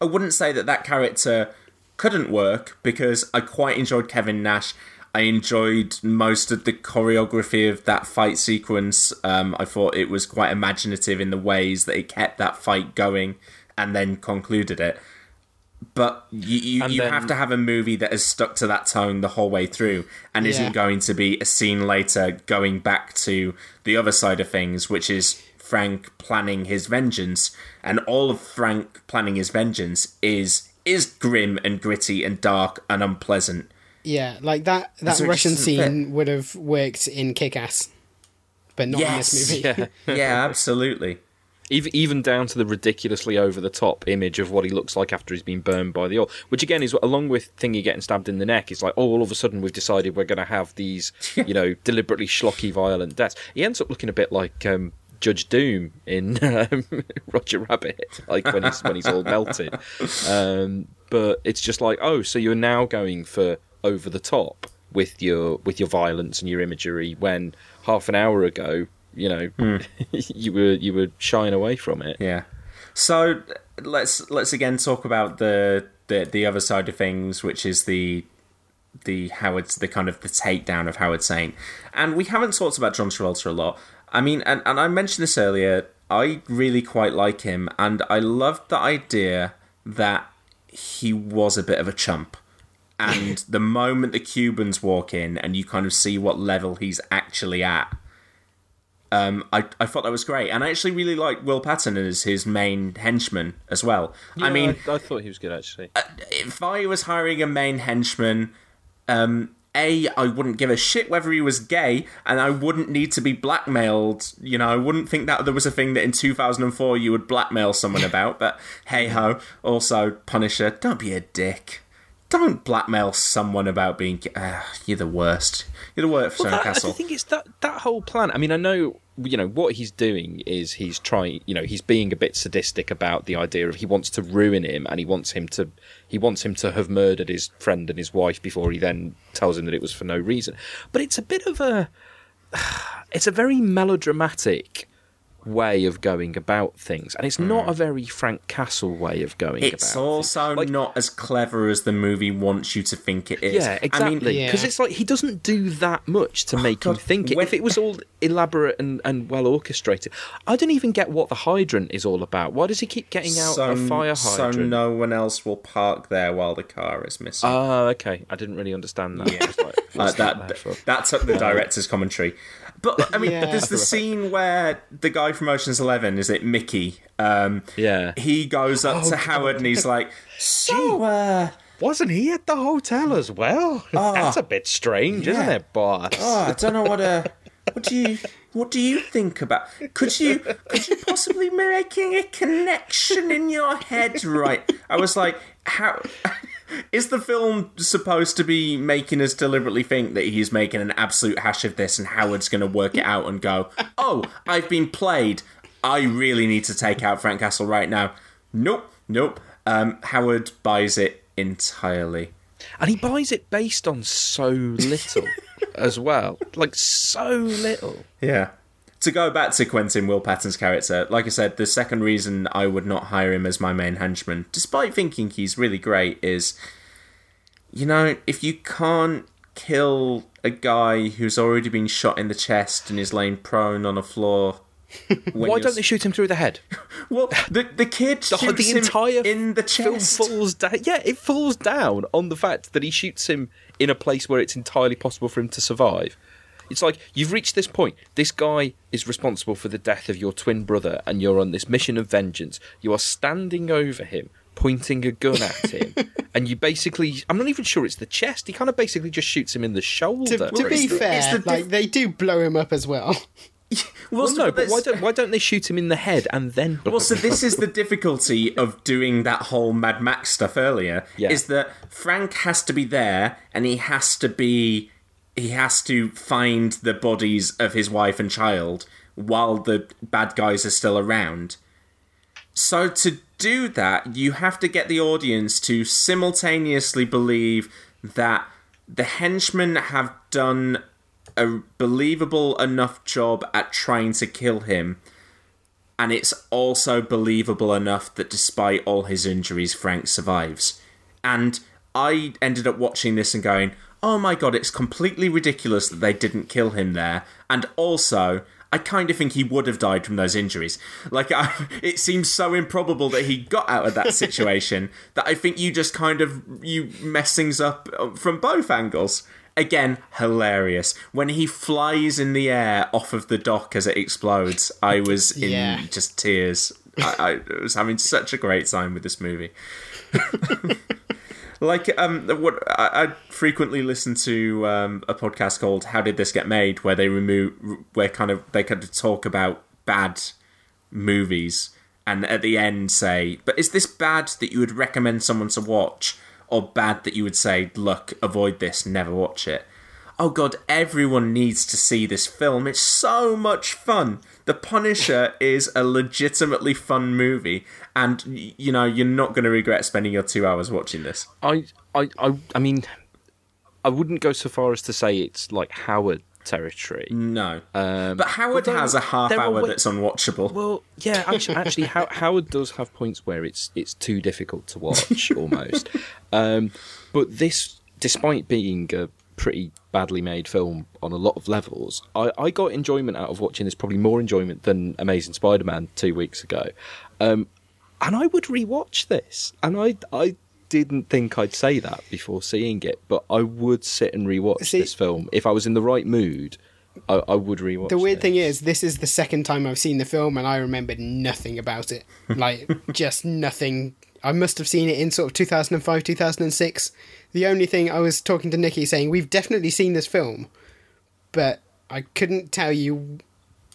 I wouldn't say that that character couldn't work because I quite enjoyed Kevin Nash. I enjoyed most of the choreography of that fight sequence. Um, I thought it was quite imaginative in the ways that it kept that fight going and then concluded it. But you, you, you then- have to have a movie that has stuck to that tone the whole way through and Yeah. isn't going to be a scene later going back to the other side of things, which is Frank planning his vengeance. And all of Frank planning his vengeance is is grim and gritty and dark and unpleasant. Yeah, like that that So Russian just doesn't scene would have worked in Kick Ass, but not Yes, in this movie. Yeah. *laughs* Yeah, absolutely. Even even down to the ridiculously over the top image of what he looks like after he's been burned by the oil, which again is along with Thingy getting stabbed in the neck. It's like oh, all of a sudden we've decided we're going to have these, you know, *laughs* deliberately schlocky, violent deaths. He ends up looking a bit like. Um, Judge Doom in *laughs* um, Roger Rabbit, like when he's when he's all melted. Um, but it's just like, oh, so you're now going for over the top with your with your violence and your imagery when half an hour ago, you know, hmm. *laughs* you were you were shying away from it. Yeah. So let's let's again talk about the the the other side of things, which is the the Howard the kind of the takedown of Howard Saint. And we haven't talked about John Travolta a lot. I mean, and, and I mentioned this earlier. I really quite like him, and I loved the idea that he was a bit of a chump. And *laughs* the moment the Cubans walk in, and you kind of see what level he's actually at, um, I, I thought that was great, and I actually really like Will Patton as his main henchman as well. I mean, I, thought he was good actually. if I was hiring a main henchman, um, a I wouldn't give a shit whether he was gay, and I wouldn't need to be blackmailed. You know, I wouldn't think that there was a thing that in 2004 you would blackmail someone about. But hey ho. Also, Punisher, don't be a dick. Don't blackmail someone about being. Uh, you're the worst. You're the worst, Well, Sam that, I think it's that that whole plan. I mean, I know you know what he's doing is he's trying. You know, he's being a bit sadistic about the idea of he wants to ruin him and he wants him to he wants him to have murdered his friend and his wife before he then tells him that it was for no reason. But it's a bit of a *sighs* it's a very melodramatic way of going about things and it's not a very frank castle way of going Hmm. It's about also not as clever as the movie wants you to think it is. Yeah, I mean, exactly. Because it's like he doesn't do that much to make him God, think it. when- If it was all elaborate and, and well orchestrated, I don't even get what the hydrant is all about. Why does he keep getting out so, a fire hydrant? so hydrant? no one else will park there while the car is missing. Oh, okay. I didn't really understand that. I was like, Uh, what's that that took the director's commentary. But I mean, Yeah. there's the scene where the guy from Ocean's Eleven, is it Mickey? Um, Yeah. he goes up Oh, to Howard and he's like, "So, uh, Wasn't he at the hotel as well? Oh. *laughs* That's a bit strange, isn't it, boss? oh, I don't know what uh, what do you what do you think about? Could you could you possibly be making a connection in your head? Right. I was like, how is the film supposed to be making us deliberately think that he's making an absolute hash of this, and Howard's going to work it out and go, oh, I've been played. I really need to take out Frank Castle right now. Nope, nope. Um, Howard buys it entirely. And he buys it based on so little *laughs* as well. Like, so little. Yeah. To go back to Quentin Will Patton's character, like I said, the second reason I would not hire him as my main henchman, despite thinking he's really great, is you know, if you can't kill a guy who's already been shot in the chest and is laying prone on a floor. *laughs* Why don't they shoot him through the head? *laughs* Well, the the kid The, shoots the him entire in the film chest. falls down. Yeah, it falls down on the fact that he shoots him in a place where it's entirely possible for him to survive. It's like you've reached this point. This guy is responsible for the death of your twin brother, and you're on this mission of vengeance. You are standing over him, pointing a gun at *laughs* him, and you basically—I'm not even sure it's the chest. He kind of basically just shoots him in the shoulder. To, to be fair, like they do blow him up as well. *laughs* well, no, but that's- why don't why don't they shoot him in the head and then? Well, so this is the difficulty of doing that whole Mad Max stuff earlier. Yeah. Is that Frank has to be there, and he has to be, he has to find the bodies of his wife and child while the bad guys are still around. So to do that, you have to get the audience to simultaneously believe that the henchmen have done a believable enough job at trying to kill him and it's also believable enough that despite all his injuries, Frank survives. And I ended up watching this and going, oh my god, it's completely ridiculous that they didn't kill him there. And also, I kind of think he would have died from those injuries. Like, I, *laughs* it seems so improbable that he got out of that situation *laughs* that I think you just kind of you mess things up uh, from both angles. Again, hilarious. When he flies in the air off of the dock as it explodes, I was in Yeah. just tears. I, I was having such a great time with this movie. *laughs* like um, what I, I frequently listen to um, a podcast called "How Did This Get Made," where they remove, where kind of they kind of talk about bad movies, and at the end say, "But is this bad that you would recommend someone to watch, or bad that you would say, look, avoid this, never watch it?" Oh god, everyone needs to see this film. It's so much fun. The Punisher is a legitimately fun movie, and you know you're not going to regret spending your two hours watching this. I, I, I, I mean, I wouldn't go so far as to say it's like Howard territory. No, Um, but Howard has a half hour wa- that's unwatchable. Well, yeah, actually, actually How, Howard does have points where it's it's too difficult to watch *laughs* almost. Um, but this, despite being a pretty badly made film on a lot of levels, I, I got enjoyment out of watching this. Probably more enjoyment than Amazing Spider-Man two weeks ago. Um, and I would rewatch this, and I I didn't think I'd say that before seeing it, but I would sit and rewatch See- this film if I was in the right mood. I, I would rewatch. The weird this. thing is, this is the second time I've seen the film, and I remembered nothing about it. *laughs* Like, just nothing. I must have seen it in sort of 2005, 2006. The only thing I was talking to Nikki saying, we've definitely seen this film, but I couldn't tell you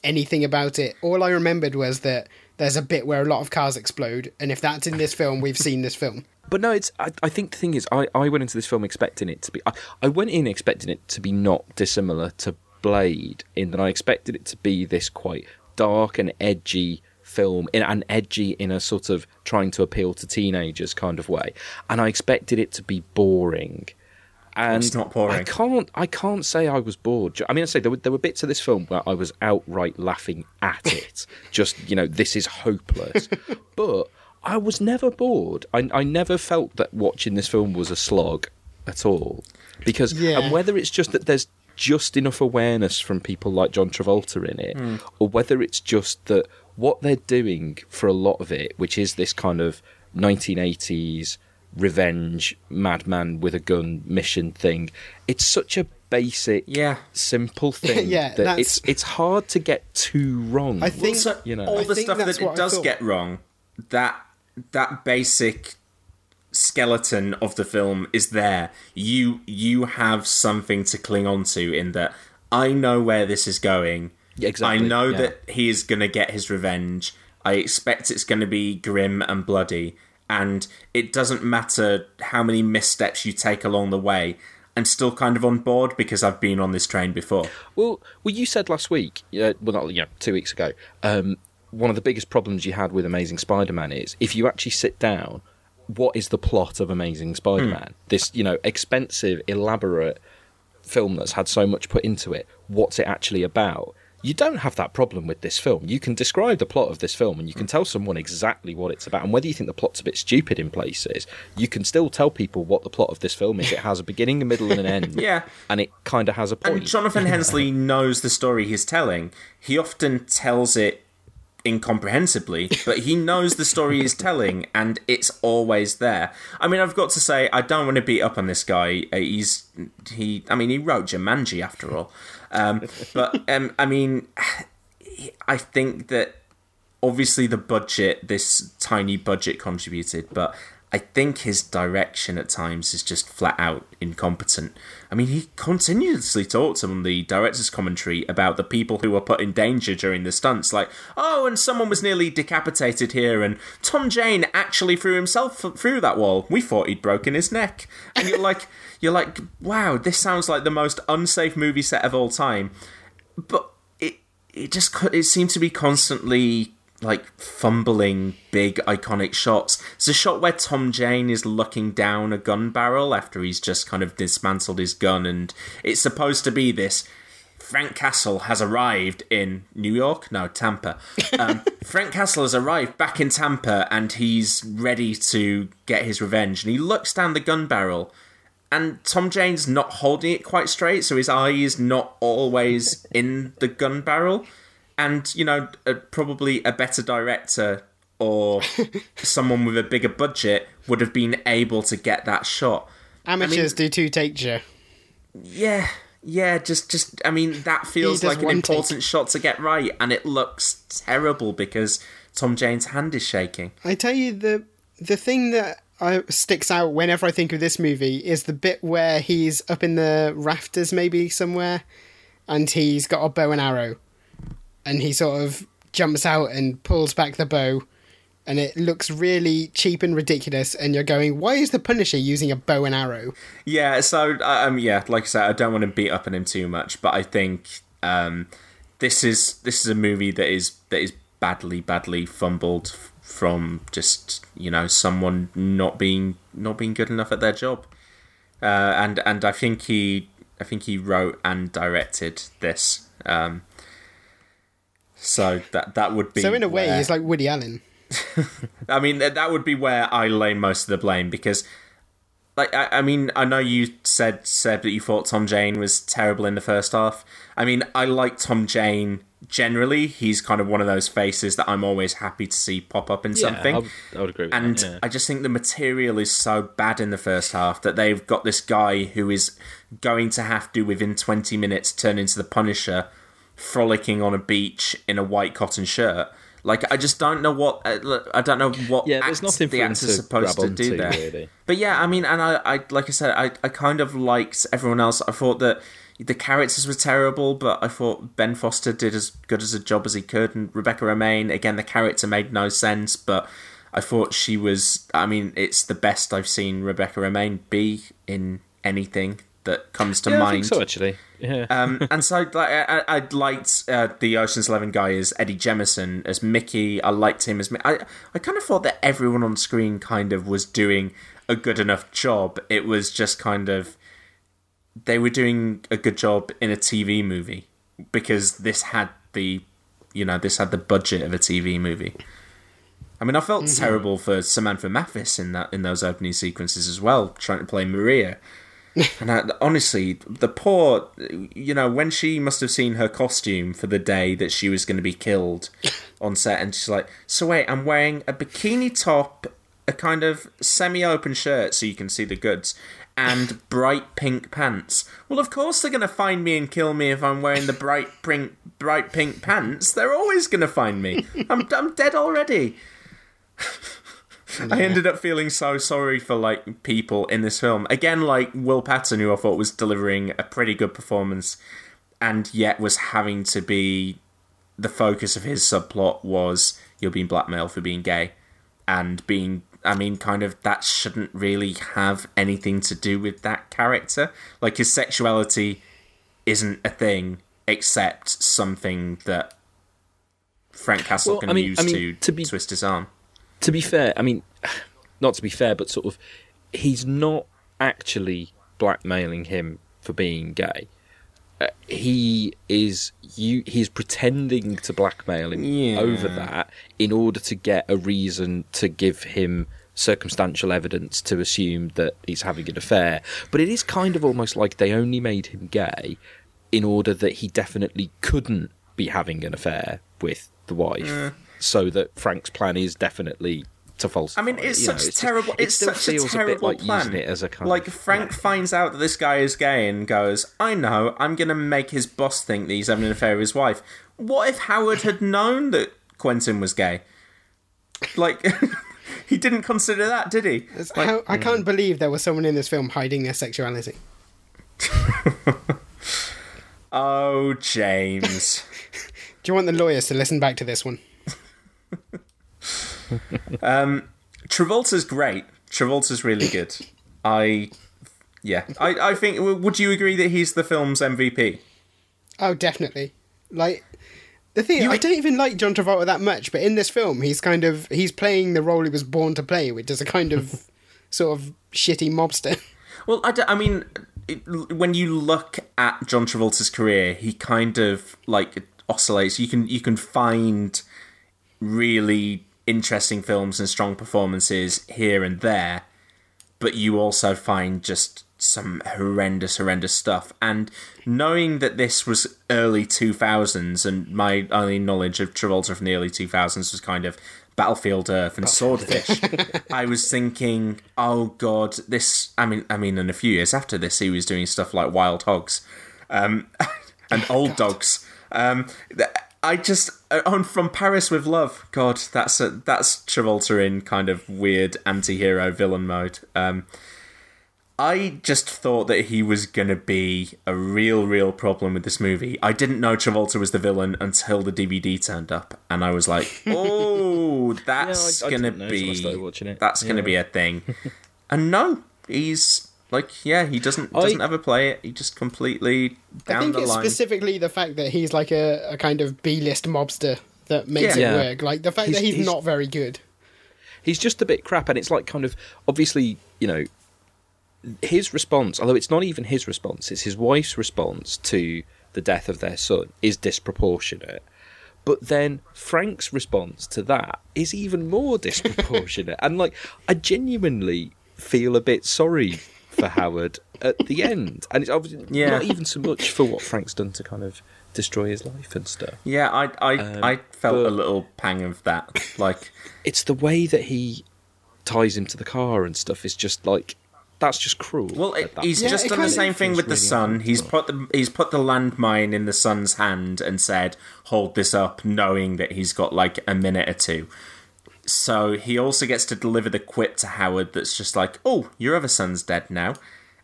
anything about it. All I remembered was that there's a bit where a lot of cars explode, and if that's in this film, we've seen this film. *laughs* But no, it's. I, I think the thing is, I, I went into this film expecting it to be. I, I went in expecting it to be not dissimilar to Blade, in that I expected it to be this quite dark and edgy film, in, and edgy in a sort of trying to appeal to teenagers kind of way, and I expected it to be boring. And It's not boring. I can't. I can't say I was bored. I mean, I say there were there were bits of this film where I was outright laughing at *laughs* it. Just you know, this is hopeless. but I was never bored. I, I never felt that watching this film was a slog at all. Because Yeah. and whether it's just that there's just enough awareness from people like John Travolta in it, hmm. or whether it's just that what they're doing for a lot of it, which is this kind of 1980s revenge madman with a gun mission thing, it's such a basic, Yeah. simple *laughs* thing Yeah, that that's- it's it's hard to get too wrong. I think- so you know. all I the stuff that it does get wrong, that that basic skeleton of the film is there. You you have something to cling on to in that I know where this is going. Exactly. I know yeah. that he is going to get his revenge. I expect it's going to be grim and bloody, and it doesn't matter how many missteps you take along the way. I'm still kind of on board because I've been on this train before. Well, well, you said last week, uh, well, not you know, two weeks ago. Um, one of the biggest problems you had with Amazing Spider-Man is if you actually sit down, what is the plot of Amazing Spider-Man? This, you know, expensive, elaborate film that's had so much put into it. What's it actually about? You don't have that problem with this film. You can describe the plot of this film and you can tell someone exactly what it's about. And whether you think the plot's a bit stupid in places, you can still tell people what the plot of this film is. It has a beginning, a middle, and an end. *laughs* Yeah. And it kind of has a point. And Jonathan *laughs* Hensleigh knows the story he's telling. He often tells it incomprehensibly, but he knows the story he's *laughs* telling, and it's always there. I mean, I've got to say, I don't want to beat up on this guy. Uh, He's he. I mean, he wrote Jumanji after all. Um, *laughs* but um, I mean, I think that obviously the budget, this tiny budget, contributed, but I think his direction at times is just flat out incompetent. I mean, he continuously talks on the director's commentary about the people who were put in danger during the stunts, like, oh, and someone was nearly decapitated here, and Tom Jane actually threw himself through that wall. We thought he'd broken his neck, and you're like, you're like, wow, this sounds like the most unsafe movie set of all time, but it it just it seemed to be constantly like fumbling big iconic shots. It's a shot where Tom Jane is looking down a gun barrel after he's just kind of dismantled his gun, and it's supposed to be this. Frank Castle has arrived in New York, no Tampa. Um, *laughs* Frank Castle has arrived back in Tampa, and he's ready to get his revenge. And he looks down the gun barrel, and Tom Jane's not holding it quite straight, so his eye is not always *laughs* in the gun barrel. And you know, uh, probably a better director or *laughs* someone with a bigger budget would have been able to get that shot. Amateurs do two takes you. Yeah, yeah, just just I mean that feels like an important shot to get right, and it looks terrible because Tom Jane's hand is shaking. I tell you the the thing that Sticks out whenever I think of this movie is the bit where he's up in the rafters, maybe somewhere, and he's got a bow and arrow, and he sort of jumps out and pulls back the bow, and it looks really cheap and ridiculous. And you're going, why is the Punisher using a bow and arrow? Yeah, so um, yeah, like I said, I don't want to beat up on him too much, but I think um, this is this is a movie that is that is badly, badly fumbled from just you know someone not being not being good enough at their job, uh, and and I think he I think he wrote and directed this. Um, so that that would be so in a way, where- he's like Woody Allen. *laughs* I mean, that that would be where I lay most of the blame because, like, I, I mean, I know you said said that you thought Tom Jane was terrible in the first half. I mean, I like Tom Jane generally. He's kind of one of those faces that I'm always happy to see pop up in Yeah, something. I would, I would agree with and that. yeah. I just think the material is so bad in the first half that they've got this guy who is going to have to, within 20 minutes, turn into the Punisher, frolicking on a beach in a white cotton shirt. Like I just don't know what uh, I don't know what Yeah, there's nothing the actor's supposed to do there. really. But yeah, I mean, and I, I like I said, I, I kind of liked everyone else. I thought that the characters were terrible, but I thought Ben Foster did as good as a job as he could, and Rebecca Romijn again, the character made no sense, but I thought she was. I mean, it's the best I've seen Rebecca Romijn be in anything that comes to yeah, I mind. think so actually. Yeah. *laughs* Um, and so like, I, I I liked uh, the Ocean's Eleven guy as Eddie Jemison as Mickey. I liked him as Mi- I. I kind of thought that everyone on screen kind of was doing a good enough job. It was just kind of they were doing a good job in a TV movie because this had the you know this had the budget of a TV movie. I mean, I felt mm-hmm. terrible for Samantha Mathis in that in those opening sequences as well, trying to play Maria. *laughs* and I, honestly, the poor, you know, when she must have seen her costume for the day that she was going to be killed *laughs* on set, and she's like, "So wait, I'm wearing a bikini top, a kind of semi-open shirt so you can see the goods." And bright pink pants. Well, of course they're going to find me and kill me if I'm wearing the bright pink, bright pink pants. They're always going to find me. I'm, I'm dead already. *laughs* I ended up feeling so sorry for like people in this film. Again, like Will Patton, who I thought was delivering a pretty good performance, and yet was having to be the focus of his subplot was you're being blackmailed for being gay, and being. I mean, kind of that shouldn't really have anything to do with that character. Like his sexuality isn't a thing except something that Frank Castle Well, can I mean- use I mean, to, to be- twist his arm. to be fair, I mean, not to be fair, but sort of, he's not actually blackmailing him for being gay. Uh, he is you. He's pretending to blackmail him Yeah. over that in order to get a reason to give him circumstantial evidence to assume that he's having an affair. But it is kind of almost like they only made him gay in order that he definitely couldn't be having an affair with the wife, Mm. so that Frank's plan is definitely to falsify. I mean, it's you know, such just- terrible. it It's still such a feels terrible bit like plan. using it as a kind like of Frank finds out that this guy is gay and goes, "I know. I'm going to make his boss think that he's having an affair with his wife." What if Howard had known that Quentin was gay? Like, *laughs* he didn't consider that, did he? Like, How, I mm. can't believe there was someone in this film hiding their sexuality. *laughs* oh, James. *laughs* Do you want the lawyers to listen back to this one? Um, Travolta's great. Travolta's really good. I, yeah, I, I think. Would you agree that he's the film's MVP? Oh, definitely. Like the thing, I don't even like John Travolta that much, but in this film, he's kind of he's playing the role he was born to play, which is a kind of *laughs* sort of shitty mobster. Well, I, I mean, it, when you look at John Travolta's career, he kind of like oscillates. You can you can find really interesting films and strong performances here and there, but you also find just some horrendous, horrendous stuff. And knowing that this was early 2000s, and my only knowledge of Travolta from the early 2000s was kind of Battlefield Earth and Swordfish, I was thinking, oh god, this. I mean, I mean, in a few years after this, he was doing stuff like Wild Hogs, um, *laughs* and Old Dogs. Um, th- I just uh, on from Paris with Love. God, that's a, that's Travolta in kind of weird anti-hero villain mode. Um, I just thought that he was gonna be a real, real problem with this movie. I didn't know Travolta was the villain until the DVD turned up, and I was like, *laughs* "Oh, that's Yeah, I- I gonna didn't know till I be started watching it. that's gonna be a thing." and no, he's like, yeah, he doesn't doesn't ever play it. He just completely down I down think it's line. specifically the fact that he's like a, a kind of B-list mobster that makes Yeah. it Yeah. work. Like the fact He's- that he's, he's- not very good. he's just a bit crap and it's like kind of obviously you know his response although it's not even his response it's his wife's response to the death of their son is disproportionate but then frank's response to that is even more disproportionate and like i genuinely feel a bit sorry for howard at the end and it's obviously Yeah. not even so much for what frank's done to kind of destroy his life and stuff yeah, I I, Um, I felt a little pang of that. Like, *laughs* it's the way that he ties him to the car and stuff is just like that's just cruel. Well, it, he's point. just done the same thing with the son. He's put the he's put the landmine in the son's hand and said, "Hold this up," knowing that he's got like a minute or two. So he also gets to deliver the quip to Howard. That's just like, "Oh, your other son's dead now."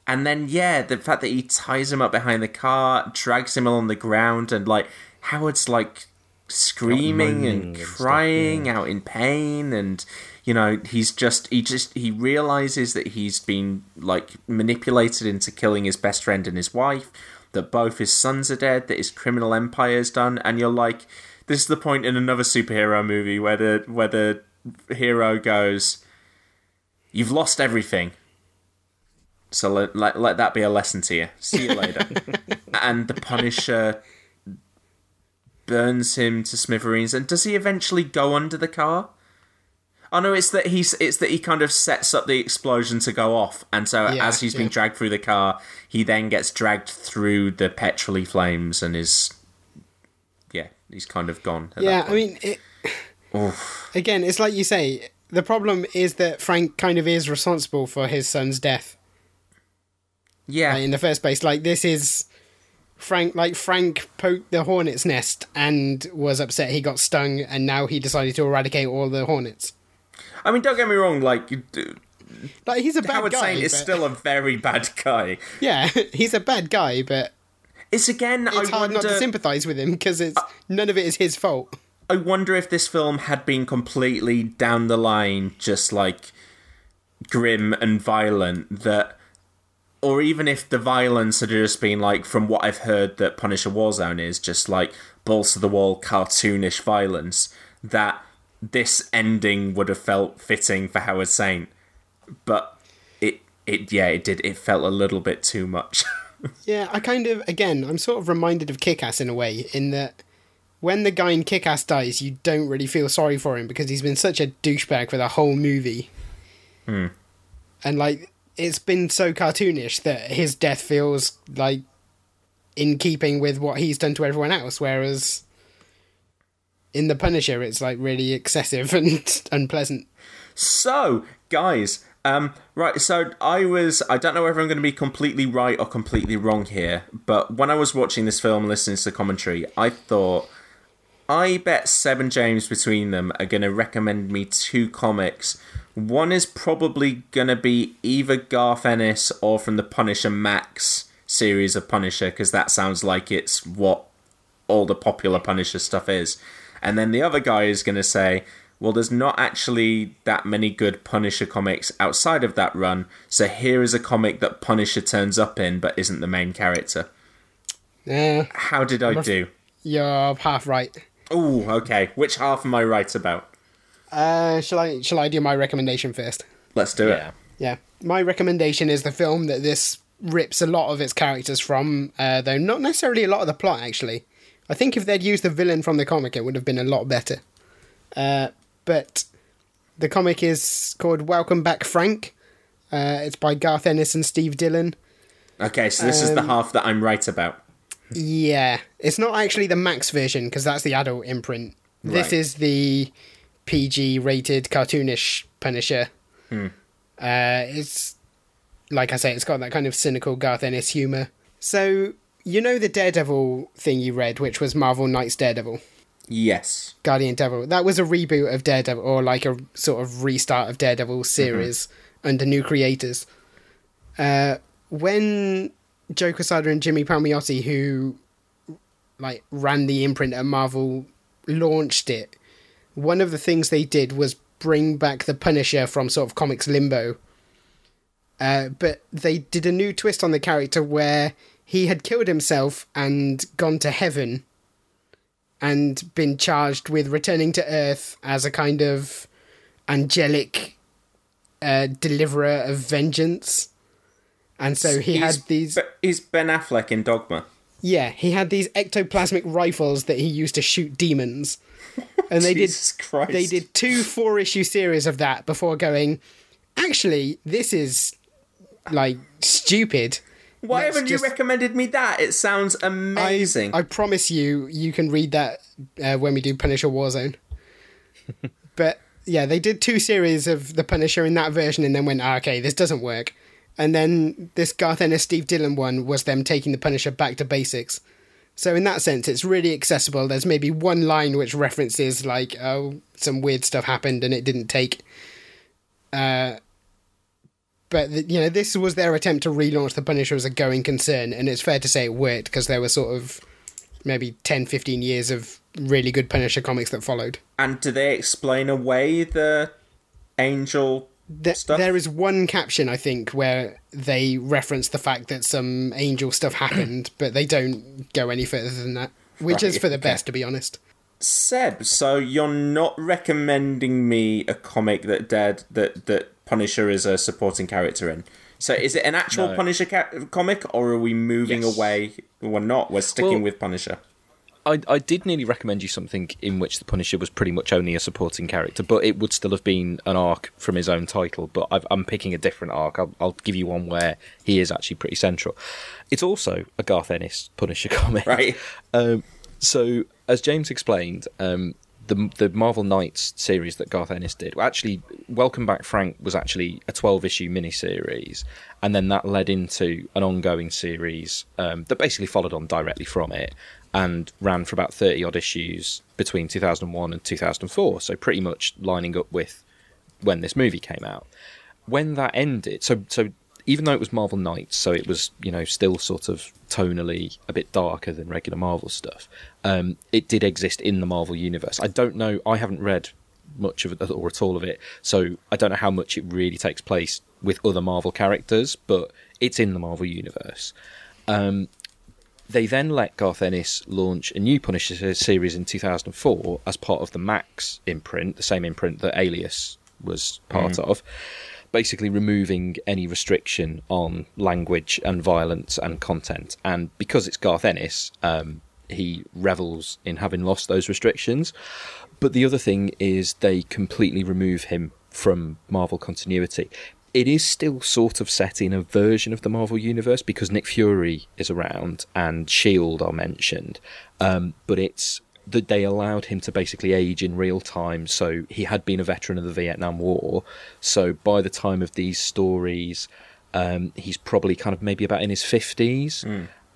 And then yeah, the fact that he ties him up behind the car, drags him along the ground, and like Howard's like screaming and and stuff, crying out in pain and you know he's just he just he realizes that he's been like manipulated into killing his best friend and his wife that both his sons are dead that his criminal empire is done and you're like this is the point in another superhero movie where the where the hero goes you've lost everything so let, let, let that be a lesson to you see you later *laughs* and the punisher burns him to smithereens. And does he eventually go under the car? Oh no, it's that he's it's that he kind of sets up the explosion to go off, and so Yeah, as he's being dragged through the car, he then gets dragged through the petrol flames and is yeah, he's kind of gone. Yeah, I mean, it, Oof. again, it's like you say. The problem is that Frank kind of is responsible for his son's death. Yeah, like, in the first place. Like this is Frank. Like Frank poked the hornet's nest and was upset he got stung, and now he decided to eradicate all the hornets. I mean, don't get me wrong. Like, you do- Like he's a bad Howard guy. Saint is but- still a very bad guy. yeah, *laughs* he's a bad guy, but It's again. it's I hard wonder, not to sympathise with him because it's uh, none of it is his fault. I wonder if this film had been completely down the line, just like grim and violent, that, or even if the violence had just been like, from what I've heard, that Punisher Warzone is just like balls to the wall, cartoonish violence, that this ending would have felt fitting for Howard Saint, but it, it, yeah, it did. It felt a little bit too much. *laughs* Yeah, I kind of again, I'm sort of reminded of Kick-Ass in a way, in that when the guy in Kick-Ass dies, you don't really feel sorry for him because he's been such a douchebag for the whole movie, Hmm. and like it's been so cartoonish that his death feels like in keeping with what he's done to everyone else, whereas in the Punisher, it's like really excessive *laughs* and unpleasant. So, guys, um, right. So I was. I don't know whether I'm going to be completely right or completely wrong here, but when I was watching this film, and listening to the commentary, I thought. I bet Seb and James between them are going to recommend me two comics. One is probably going to be either Garth Ennis or from the Punisher Max series of Punisher, because that sounds like it's what all the popular Punisher stuff is. And then the other guy is going to say, well, there's not actually that many good Punisher comics outside of that run, so here is a comic that Punisher turns up in but isn't the main character. Yeah, How did I do? you're half right. Oh, okay. Which half am I right about? Uh, shall I shall I do my recommendation first? Let's do it. Yeah. Yeah, my recommendation is the film that this rips a lot of its characters from, uh, though not necessarily a lot of the plot. Actually, I think if they'd used the villain from the comic, it would have been a lot better. Uh, but the comic is called Welcome Back, Frank. Uh, it's by Garth Ennis and Steve Dillon. Okay, so this is the Um, half that I'm right about. Yeah, it's not actually the Max version because that's the adult imprint. This Right. is the PG rated cartoonish Punisher. Hmm. Uh, it's like I say, it's got that kind of cynical Garth Ennis humor. So you know the Daredevil thing you read, which was Marvel Knights Daredevil, Yes. Guardian Devil. That was a reboot of Daredevil, or like a sort of restart of Daredevil series under new creators. Uh, when Joe Quesada and Jimmy Palmiotti, who like ran the imprint at Marvel, launched it, one of the things they did was bring back the Punisher from sort of comics limbo. Uh, but they did a new twist on the character where he had killed himself and gone to heaven and been charged with returning to Earth as a kind of angelic uh, deliverer of vengeance. And so he He's- had these. He's Ben Affleck in Dogma. Yeah, he had these ectoplasmic rifles that he used to shoot demons. *laughs* And they Jesus did Christ. they did two four issue series of that before going, actually, this is like stupid. Why Let's haven't just- you recommended me that? It sounds amazing. I promise you, you can read that uh, when we do Punisher Warzone. *laughs* but yeah, they did two series of the Punisher in that version, and then went, ah, okay, this doesn't work. And then this Garth Ennis Steve Dillon one was them taking the Punisher back to basics. So in that sense, it's really accessible. There's maybe one line which references like, oh, some weird stuff happened and it didn't take. Uh, but the, you know, this was their attempt to relaunch the Punisher as a going concern, and it's fair to say it worked because there were sort of maybe 10, 15 years of really good Punisher comics that followed. and do they explain away the angel Th- stuff? There is one caption, I think, where they reference the fact that some angel stuff *clears throat* happened, but they don't go any further than that, which Right, is for the okay. best, to be honest. Seb, so you're not recommending me a comic that dead that that Punisher is a supporting character in. So is it an actual No. Punisher ca- comic, or are we moving Yes. away? We're not. We're sticking Well- with Punisher. I, I did nearly recommend you something in which the Punisher was pretty much only a supporting character, but it would still have been an arc from his own title. But I've, I'm picking a different arc. I'll, I'll give you one where he is actually pretty central. It's also a Garth Ennis Punisher *laughs* comic, Right. Um, so, as James explained, um, the the Marvel Knights series that Garth Ennis did, well, actually, Welcome Back Frank was actually a 12 issue miniseries, and then that led into an ongoing series um, that basically followed on directly from it and ran for about 30 odd issues between 2001 and 2004, so pretty much lining up with when this movie came out. When that ended, so so even though it was Marvel Knights, so it was you know still sort of tonally a bit darker than regular Marvel stuff. Um, it did exist in the Marvel universe. I don't know. I haven't read much of it or at all of it, so I don't know how much it really takes place with other Marvel characters, but it's in the Marvel universe. Um, they then let Garth Ennis launch a new Punisher series in 2004 as part of the Max imprint, the same imprint that Alias was part Mm. of, basically removing any restriction on language and violence and content. And because it's Garth Ennis, um, he revels in having lost those restrictions. But the other thing is they completely remove him from Marvel continuity. It is still sort of set in a version of the Marvel universe because Nick Fury is around and Shield are mentioned, um, but it's that they allowed him to basically age in real time. So he had been a veteran of the Vietnam War. So by the time of these stories, um, he's probably kind of maybe about in his fifties,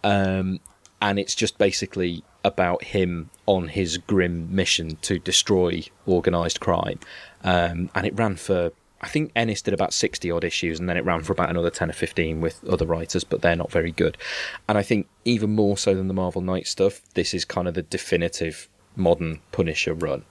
um, and it's just basically about him on his grim mission to destroy organised crime. Um, and it ran for, I think Ennis did about 60 odd issues, and then it ran for about another 10 or 15 with other writers, but they're not very good. And I think even more so than the Marvel Knight stuff, this is kind of the definitive modern Punisher run.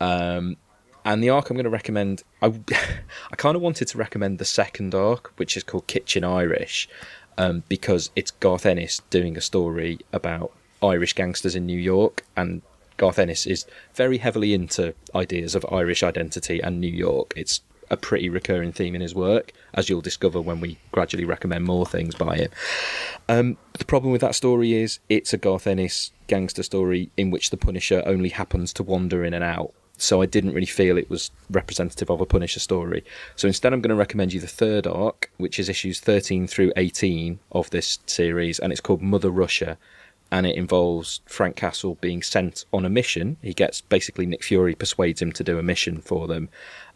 Um, and the arc I'm going to recommend, I, *laughs* I kind of wanted to recommend the second arc, which is called Kitchen Irish, um, because it's Garth Ennis doing a story about Irish gangsters in New York, and Garth Ennis is very heavily into ideas of Irish identity and New York. It's a pretty recurring theme in his work, as you'll discover when we gradually recommend more things by him. Um, the problem with that story is it's a Garth Ennis gangster story in which the Punisher only happens to wander in and out. So I didn't really feel it was representative of a Punisher story. So instead, I'm going to recommend you the third arc, which is issues 13 through 18 of this series, and it's called Mother Russia. And it involves Frank Castle being sent on a mission. He gets basically Nick Fury persuades him to do a mission for them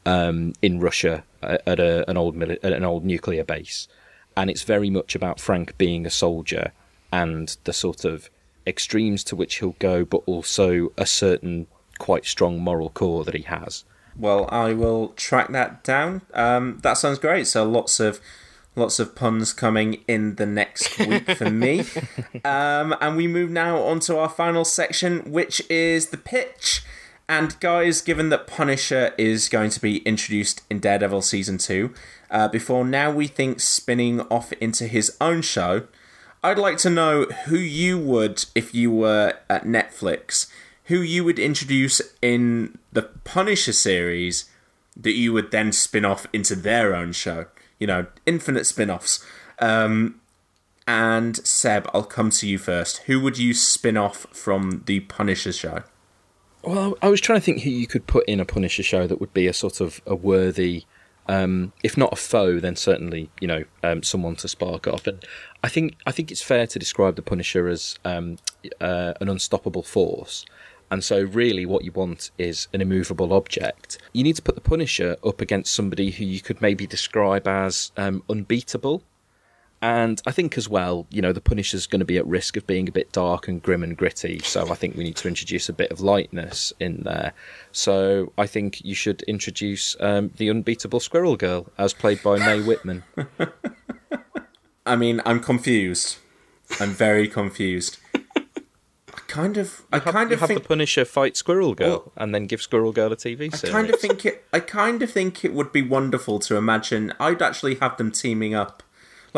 um, in Russia at, at a, an old mili- at an old nuclear base, and it's very much about Frank being a soldier and the sort of extremes to which he'll go, but also a certain quite strong moral core that he has. Well, I will track that down. Um, that sounds great. So lots of lots of puns coming in the next week for *laughs* me. Um, and we move now on to our final section, which is the pitch. And guys, given that Punisher is going to be introduced in Daredevil season two, uh, before now we think spinning off into his own show, I'd like to know who you would, if you were at Netflix, who you would introduce in the Punisher series that you would then spin off into their own show. You know, infinite spin offs. Um, and Seb, I'll come to you first. Who would you spin off from the Punisher show? Well, I was trying to think who you could put in a Punisher show that would be a sort of a worthy, um, if not a foe, then certainly you know um, someone to spark off. And I think I think it's fair to describe the Punisher as um, uh, an unstoppable force. And so, really, what you want is an immovable object. You need to put the Punisher up against somebody who you could maybe describe as um, unbeatable. And I think as well, you know, the Punisher's going to be at risk of being a bit dark and grim and gritty. So I think we need to introduce a bit of lightness in there. So I think you should introduce um, the unbeatable Squirrel Girl, as played by Mae Whitman. *laughs* I mean, I'm confused. I'm very confused. I kind of, I kind of have think the Punisher fight Squirrel Girl, and then give Squirrel Girl a TV series. I kind of think it. I kind of think it would be wonderful to imagine. I'd actually have them teaming up.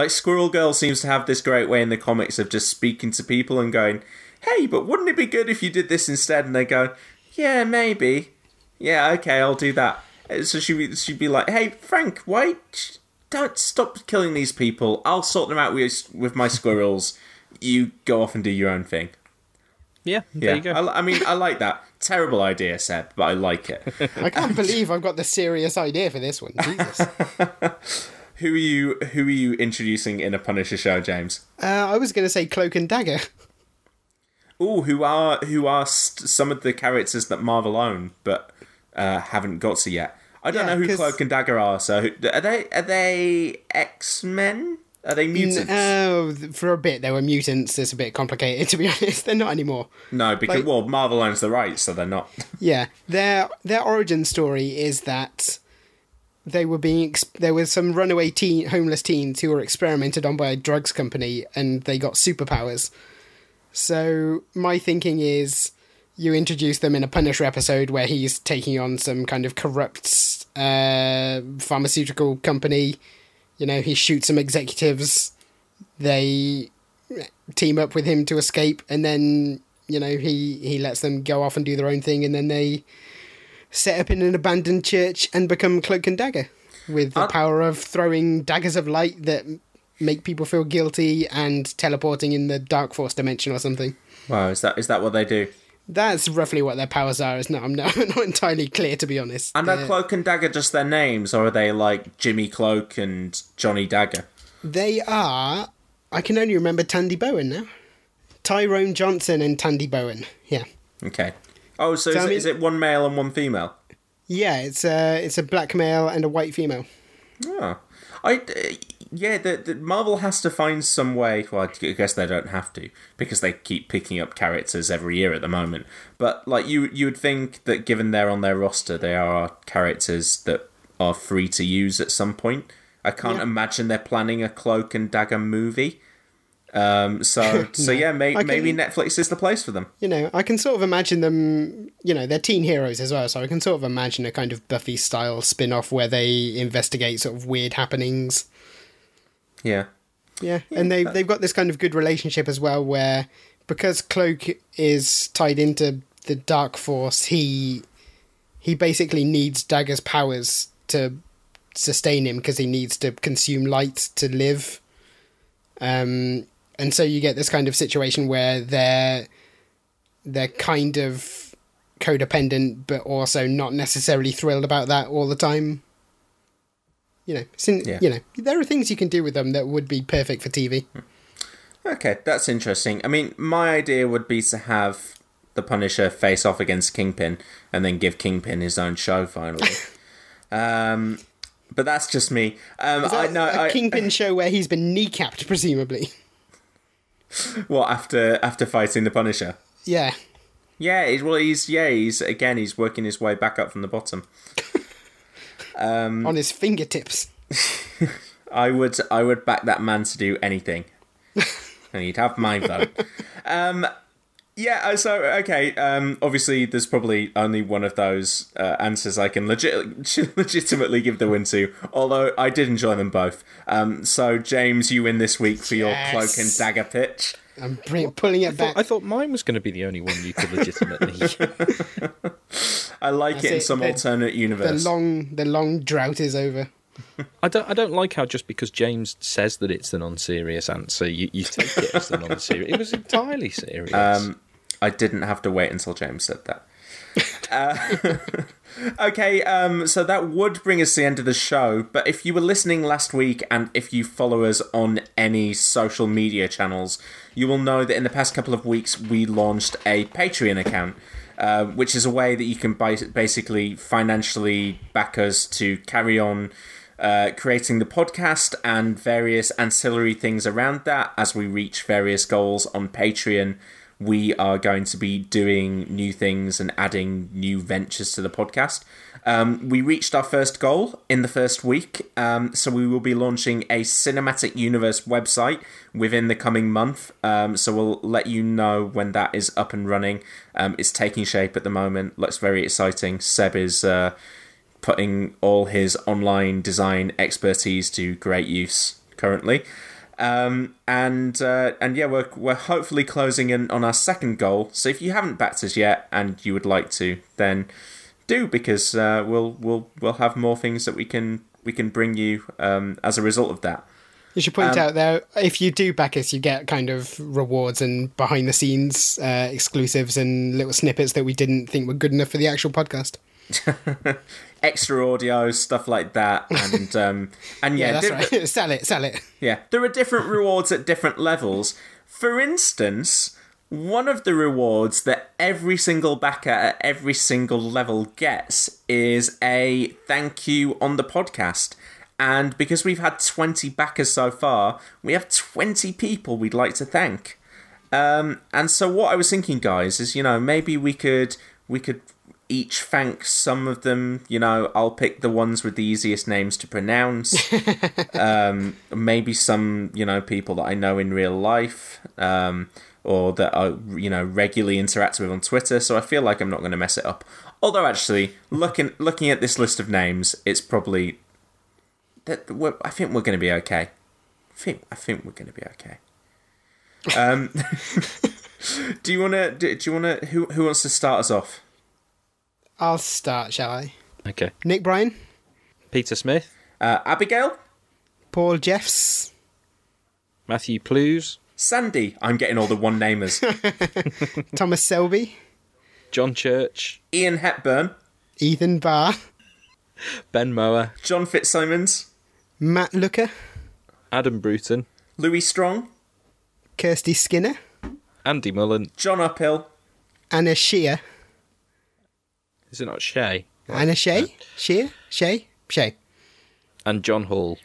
Like Squirrel Girl seems to have this great way in the comics of just speaking to people and going, "Hey, but wouldn't it be good if you did this instead?" And they go, "Yeah, maybe. Yeah, okay, I'll do that." Uh, So she she'd be like, "Hey, Frank, wait, don't stop killing these people. I'll sort them out with with my squirrels. You go off and do your own thing." Yeah, there Yeah, you go. I, I mean, I like that. Terrible idea, Seb, but I like it. I can't *laughs* believe I've got the serious idea for this one. Jesus. *laughs* Who are you? Who are you introducing in a Punisher show, James? Uh, I was going to say Cloak and Dagger. *laughs* Oh, who are who are st- some of the characters that Marvel own but uh, haven't got to yet? I don't Yeah, know who 'cause- Cloak and Dagger are. So who, are they? Are they X Men? Are they mutants? Oh, for a bit they were mutants. It's a bit complicated *laughs* to be honest. They're not anymore. no, because like- well, Marvel owns the rights, so they're not. *laughs* Yeah, their their origin story is that they were being there was some runaway teen homeless teens who were experimented on by a drugs company and they got superpowers. So my thinking is you introduce them in a Punisher episode where he's taking on some kind of corrupt uh, pharmaceutical company. You know, he shoots some executives. They team up with him to escape, and then you know he he lets them go off and do their own thing, and then they set up in an abandoned church and become cloak and dagger with the power of throwing daggers of light that make people feel guilty and teleporting in the dark force dimension or something. Wow, is that is that what they do? That's roughly what their powers are. It's not. I'm not, *laughs* not entirely clear to be honest. And are Cloak and Dagger just their names, or are they like Jimmy Cloak and Johnny Dagger? They are. I can only remember Tandy Bowen now. Tyrone Johnson and Tandy Bowen. Yeah. Okay. Oh, so, So, is, I it- mean- is it one male and one female? Yeah, it's a it's a black male and a white female. Oh, I uh, yeah. The, the Marvel has to find some way. Well, I guess they don't have to because they keep picking up characters every year at the moment. But like you, you would think that given they're on their roster, they are characters that are free to use at some point. I can't Yeah. imagine they're planning a Cloak and Dagger movie. Um, so *laughs* so No. yeah, may, can- maybe Netflix is the place for them. You know, I can sort of imagine them. You know, they're teen heroes as well, so I can sort of imagine a kind of Buffy style spin off where they investigate sort of weird happenings. Yeah. Yeah, and they they've got this kind of good relationship as well, where because Cloak is tied into the Dark Force, he he basically needs Dagger's powers to sustain him because he needs to consume light to live. Um, and so you get this kind of situation where they're they're kind of codependent, but also not necessarily thrilled about that all the time. You know, sin- Yeah. you know, there are things you can do with them that would be perfect for TV. Okay, that's interesting. I mean, my idea would be to have the Punisher face off against Kingpin and then give Kingpin his own show finally. *laughs* um, but that's just me. Um, I know. a I, Kingpin *laughs* show where he's been kneecapped, presumably. What after after fighting the Punisher? Yeah. Yeah, he's, well, he's yeah, he's again, he's working his way back up from the bottom. *laughs* Um, on his fingertips. *laughs* I would I would back that man to do anything, *laughs* and he'd have my vote. Um, yeah, uh, so okay. Um, obviously, there's probably only one of those uh, answers I can legit- *laughs* legitimately give the win to. Although I did enjoy them both. Um, so James, you win this week for your cloak and dagger pitch. I'm bring, pulling I it thought, back. I thought mine was going to be the only one you could legitimately. *laughs* *laughs* I like That's it in it, some the- alternate universe. the long, the long drought is over. I don't. I don't like how just because James says that it's the non-serious answer, you, you take it as the non-serious. It was entirely serious. Um, I didn't have to wait until James said that. uh, *laughs* okay, um, so that would bring us to the end of the show. But if you were listening last week and if you follow us on any social media channels, you will know that in the past couple of weeks we launched a Patreon account. Uh, which is a way that you can bas- basically financially back us to carry on uh, creating the podcast and various ancillary things around that as we reach various goals on Patreon. We are going to be doing new things and adding new ventures to the podcast. Um, we reached our first goal in the first week, um, so we will be launching a cinematic universe website within the coming month. Um, so we'll let you know when that is up and running. Um, it's taking shape at the moment. Looks very exciting. Seb is uh, putting all his online design expertise to great use currently. Um, and uh, and yeah, we're we're hopefully closing in on our second goal. So if you haven't backed us yet and you would like to, then do because uh, we'll we'll we'll have more things that we can we can bring you um, as a result of that. You should point Um, out there if you do back us, you get kind of rewards and behind the scenes uh, exclusives and little snippets that we didn't think were good enough for the actual podcast. *laughs* Extra audio stuff like that, and *laughs* um, and yeah, Yeah, that's right. *laughs* sell it, sell it. Yeah, there are different rewards at different levels. For instance, one of the rewards that every single backer at every single level gets is a thank you on the podcast. And because we've had 20 backers so far, we have 20 people we'd like to thank. Um, and so what I was thinking, guys, is you know maybe we could we could each thank some of them. You know, I'll pick the ones with the easiest names to pronounce. *laughs* um, maybe some, you know, people that I know in real life. Um, or that I, you know, regularly interact with on Twitter. So I feel like I'm not going to mess it up. Although, actually, looking looking at this list of names, it's probably that we're, I think we're going to be okay. I think I think we're going to be okay. Um, *laughs* do you want to? Do, do you want to? Who who wants to start us off? I'll start, shall I? Okay. Nick Bryan, Peter Smith, Uh, Abigail, Paul Jeffs, Matthew Plews, Sandy. I'm getting all the one namers. *laughs* Thomas Selby, John Church, Ian Hepburn, Ethan Barr, Ben Mower, John Fitzsimons, Matt Looker, Adam Bruton, Louis Strong, Kirsty Skinner, Andy Mullen. John Uphill, Anna Shear, Is it not Shay? Anna Shea, Shear, Shea, Shea. And John Hall.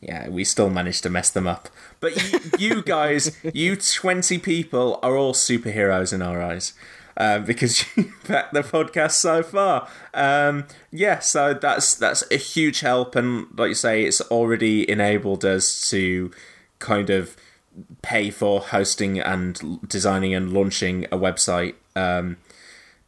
Yeah, we still managed to mess them up. But you, you *laughs* guys, you 20 people are all superheroes in our eyes. Uh, because *laughs* you backed the podcast so far. Um, yeah, so that's that's a huge help, and like you say, it's already enabled us to kind of pay for hosting and designing and launching a website, um,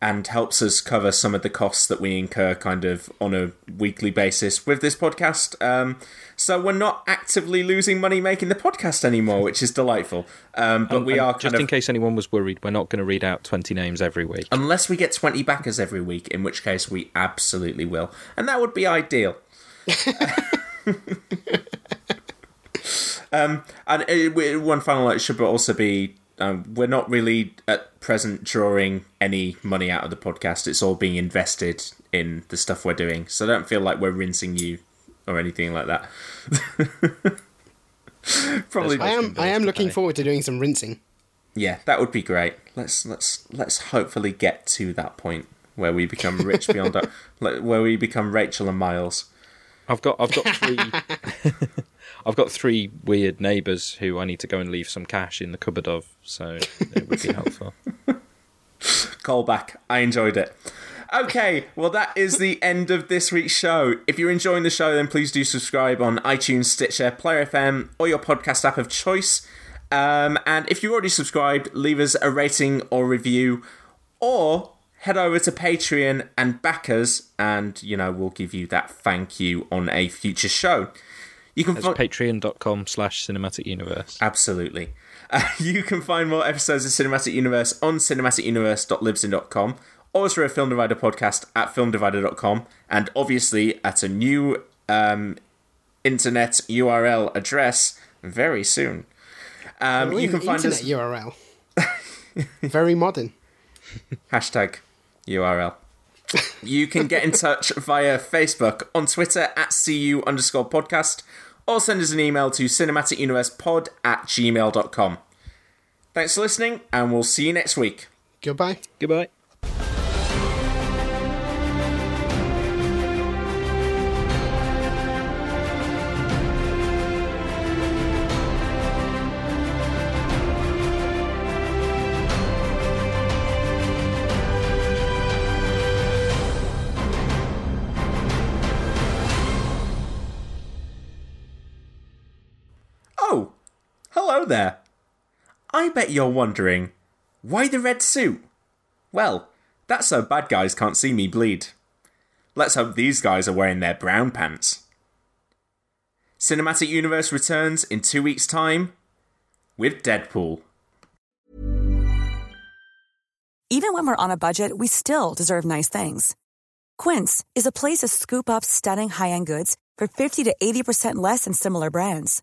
and helps us cover some of the costs that we incur kind of on a weekly basis with this podcast. Um, so we're not actively losing money making the podcast anymore, which is delightful. Um, but And- we are just kind in case anyone was worried, we're not going to read out 20 names every week. unless we get 20 backers every week, in which case we absolutely will. And that would be ideal. *laughs* um, and uh, we- one final note should also be um, we're not really at present drawing any money out of the podcast. It's all being invested in the stuff we're doing. So I don't feel like we're rinsing you or anything like that. *laughs* Probably I am I am looking forward to doing some rinsing. yeah, that would be great. Let's let's let's hopefully get to that point where we become rich *laughs* beyond our, where we become Rachel and Miles. I've got I've got three *laughs* I've got three weird neighbours who I need to go and leave some cash in the cupboard of, so it would be helpful. *laughs* Call back. I enjoyed it. Okay, well, that is the end of this week's show. If you're enjoying the show, then please do subscribe on iTunes, Stitcher, Player FM, or your podcast app of choice. Um, and if you've already subscribed, leave us a rating or review, or head over to Patreon and back us, and you know we'll give you that thank you on a future show. You can That's fi- patreon.com slash cinematic universe. Absolutely. Uh, *laughs* you can find more episodes of Cinematic Universe on cinematicuniverse.libsyn.com or through a Film Divider podcast at filmdivider.com and obviously at a new um, internet URL address very soon. Um, Oh, you can find internet us URL. *laughs* Very modern. hashtag URL. You can get in *laughs* touch via Facebook, on Twitter at CU underscore podcast, or send us an email to cinematicuniversepod at gmail.com. Thanks for listening, and we'll see you next week. Goodbye. Goodbye. There. I bet you're wondering, why the red suit? Well, that's so bad guys can't see me bleed. Let's hope these guys are wearing their brown pants. Cinematic Universe returns in two weeks' time with Deadpool. Even when we're on a budget, we still deserve nice things. Quince is a place to scoop up stunning high-end goods for 50 to 80% less than similar brands.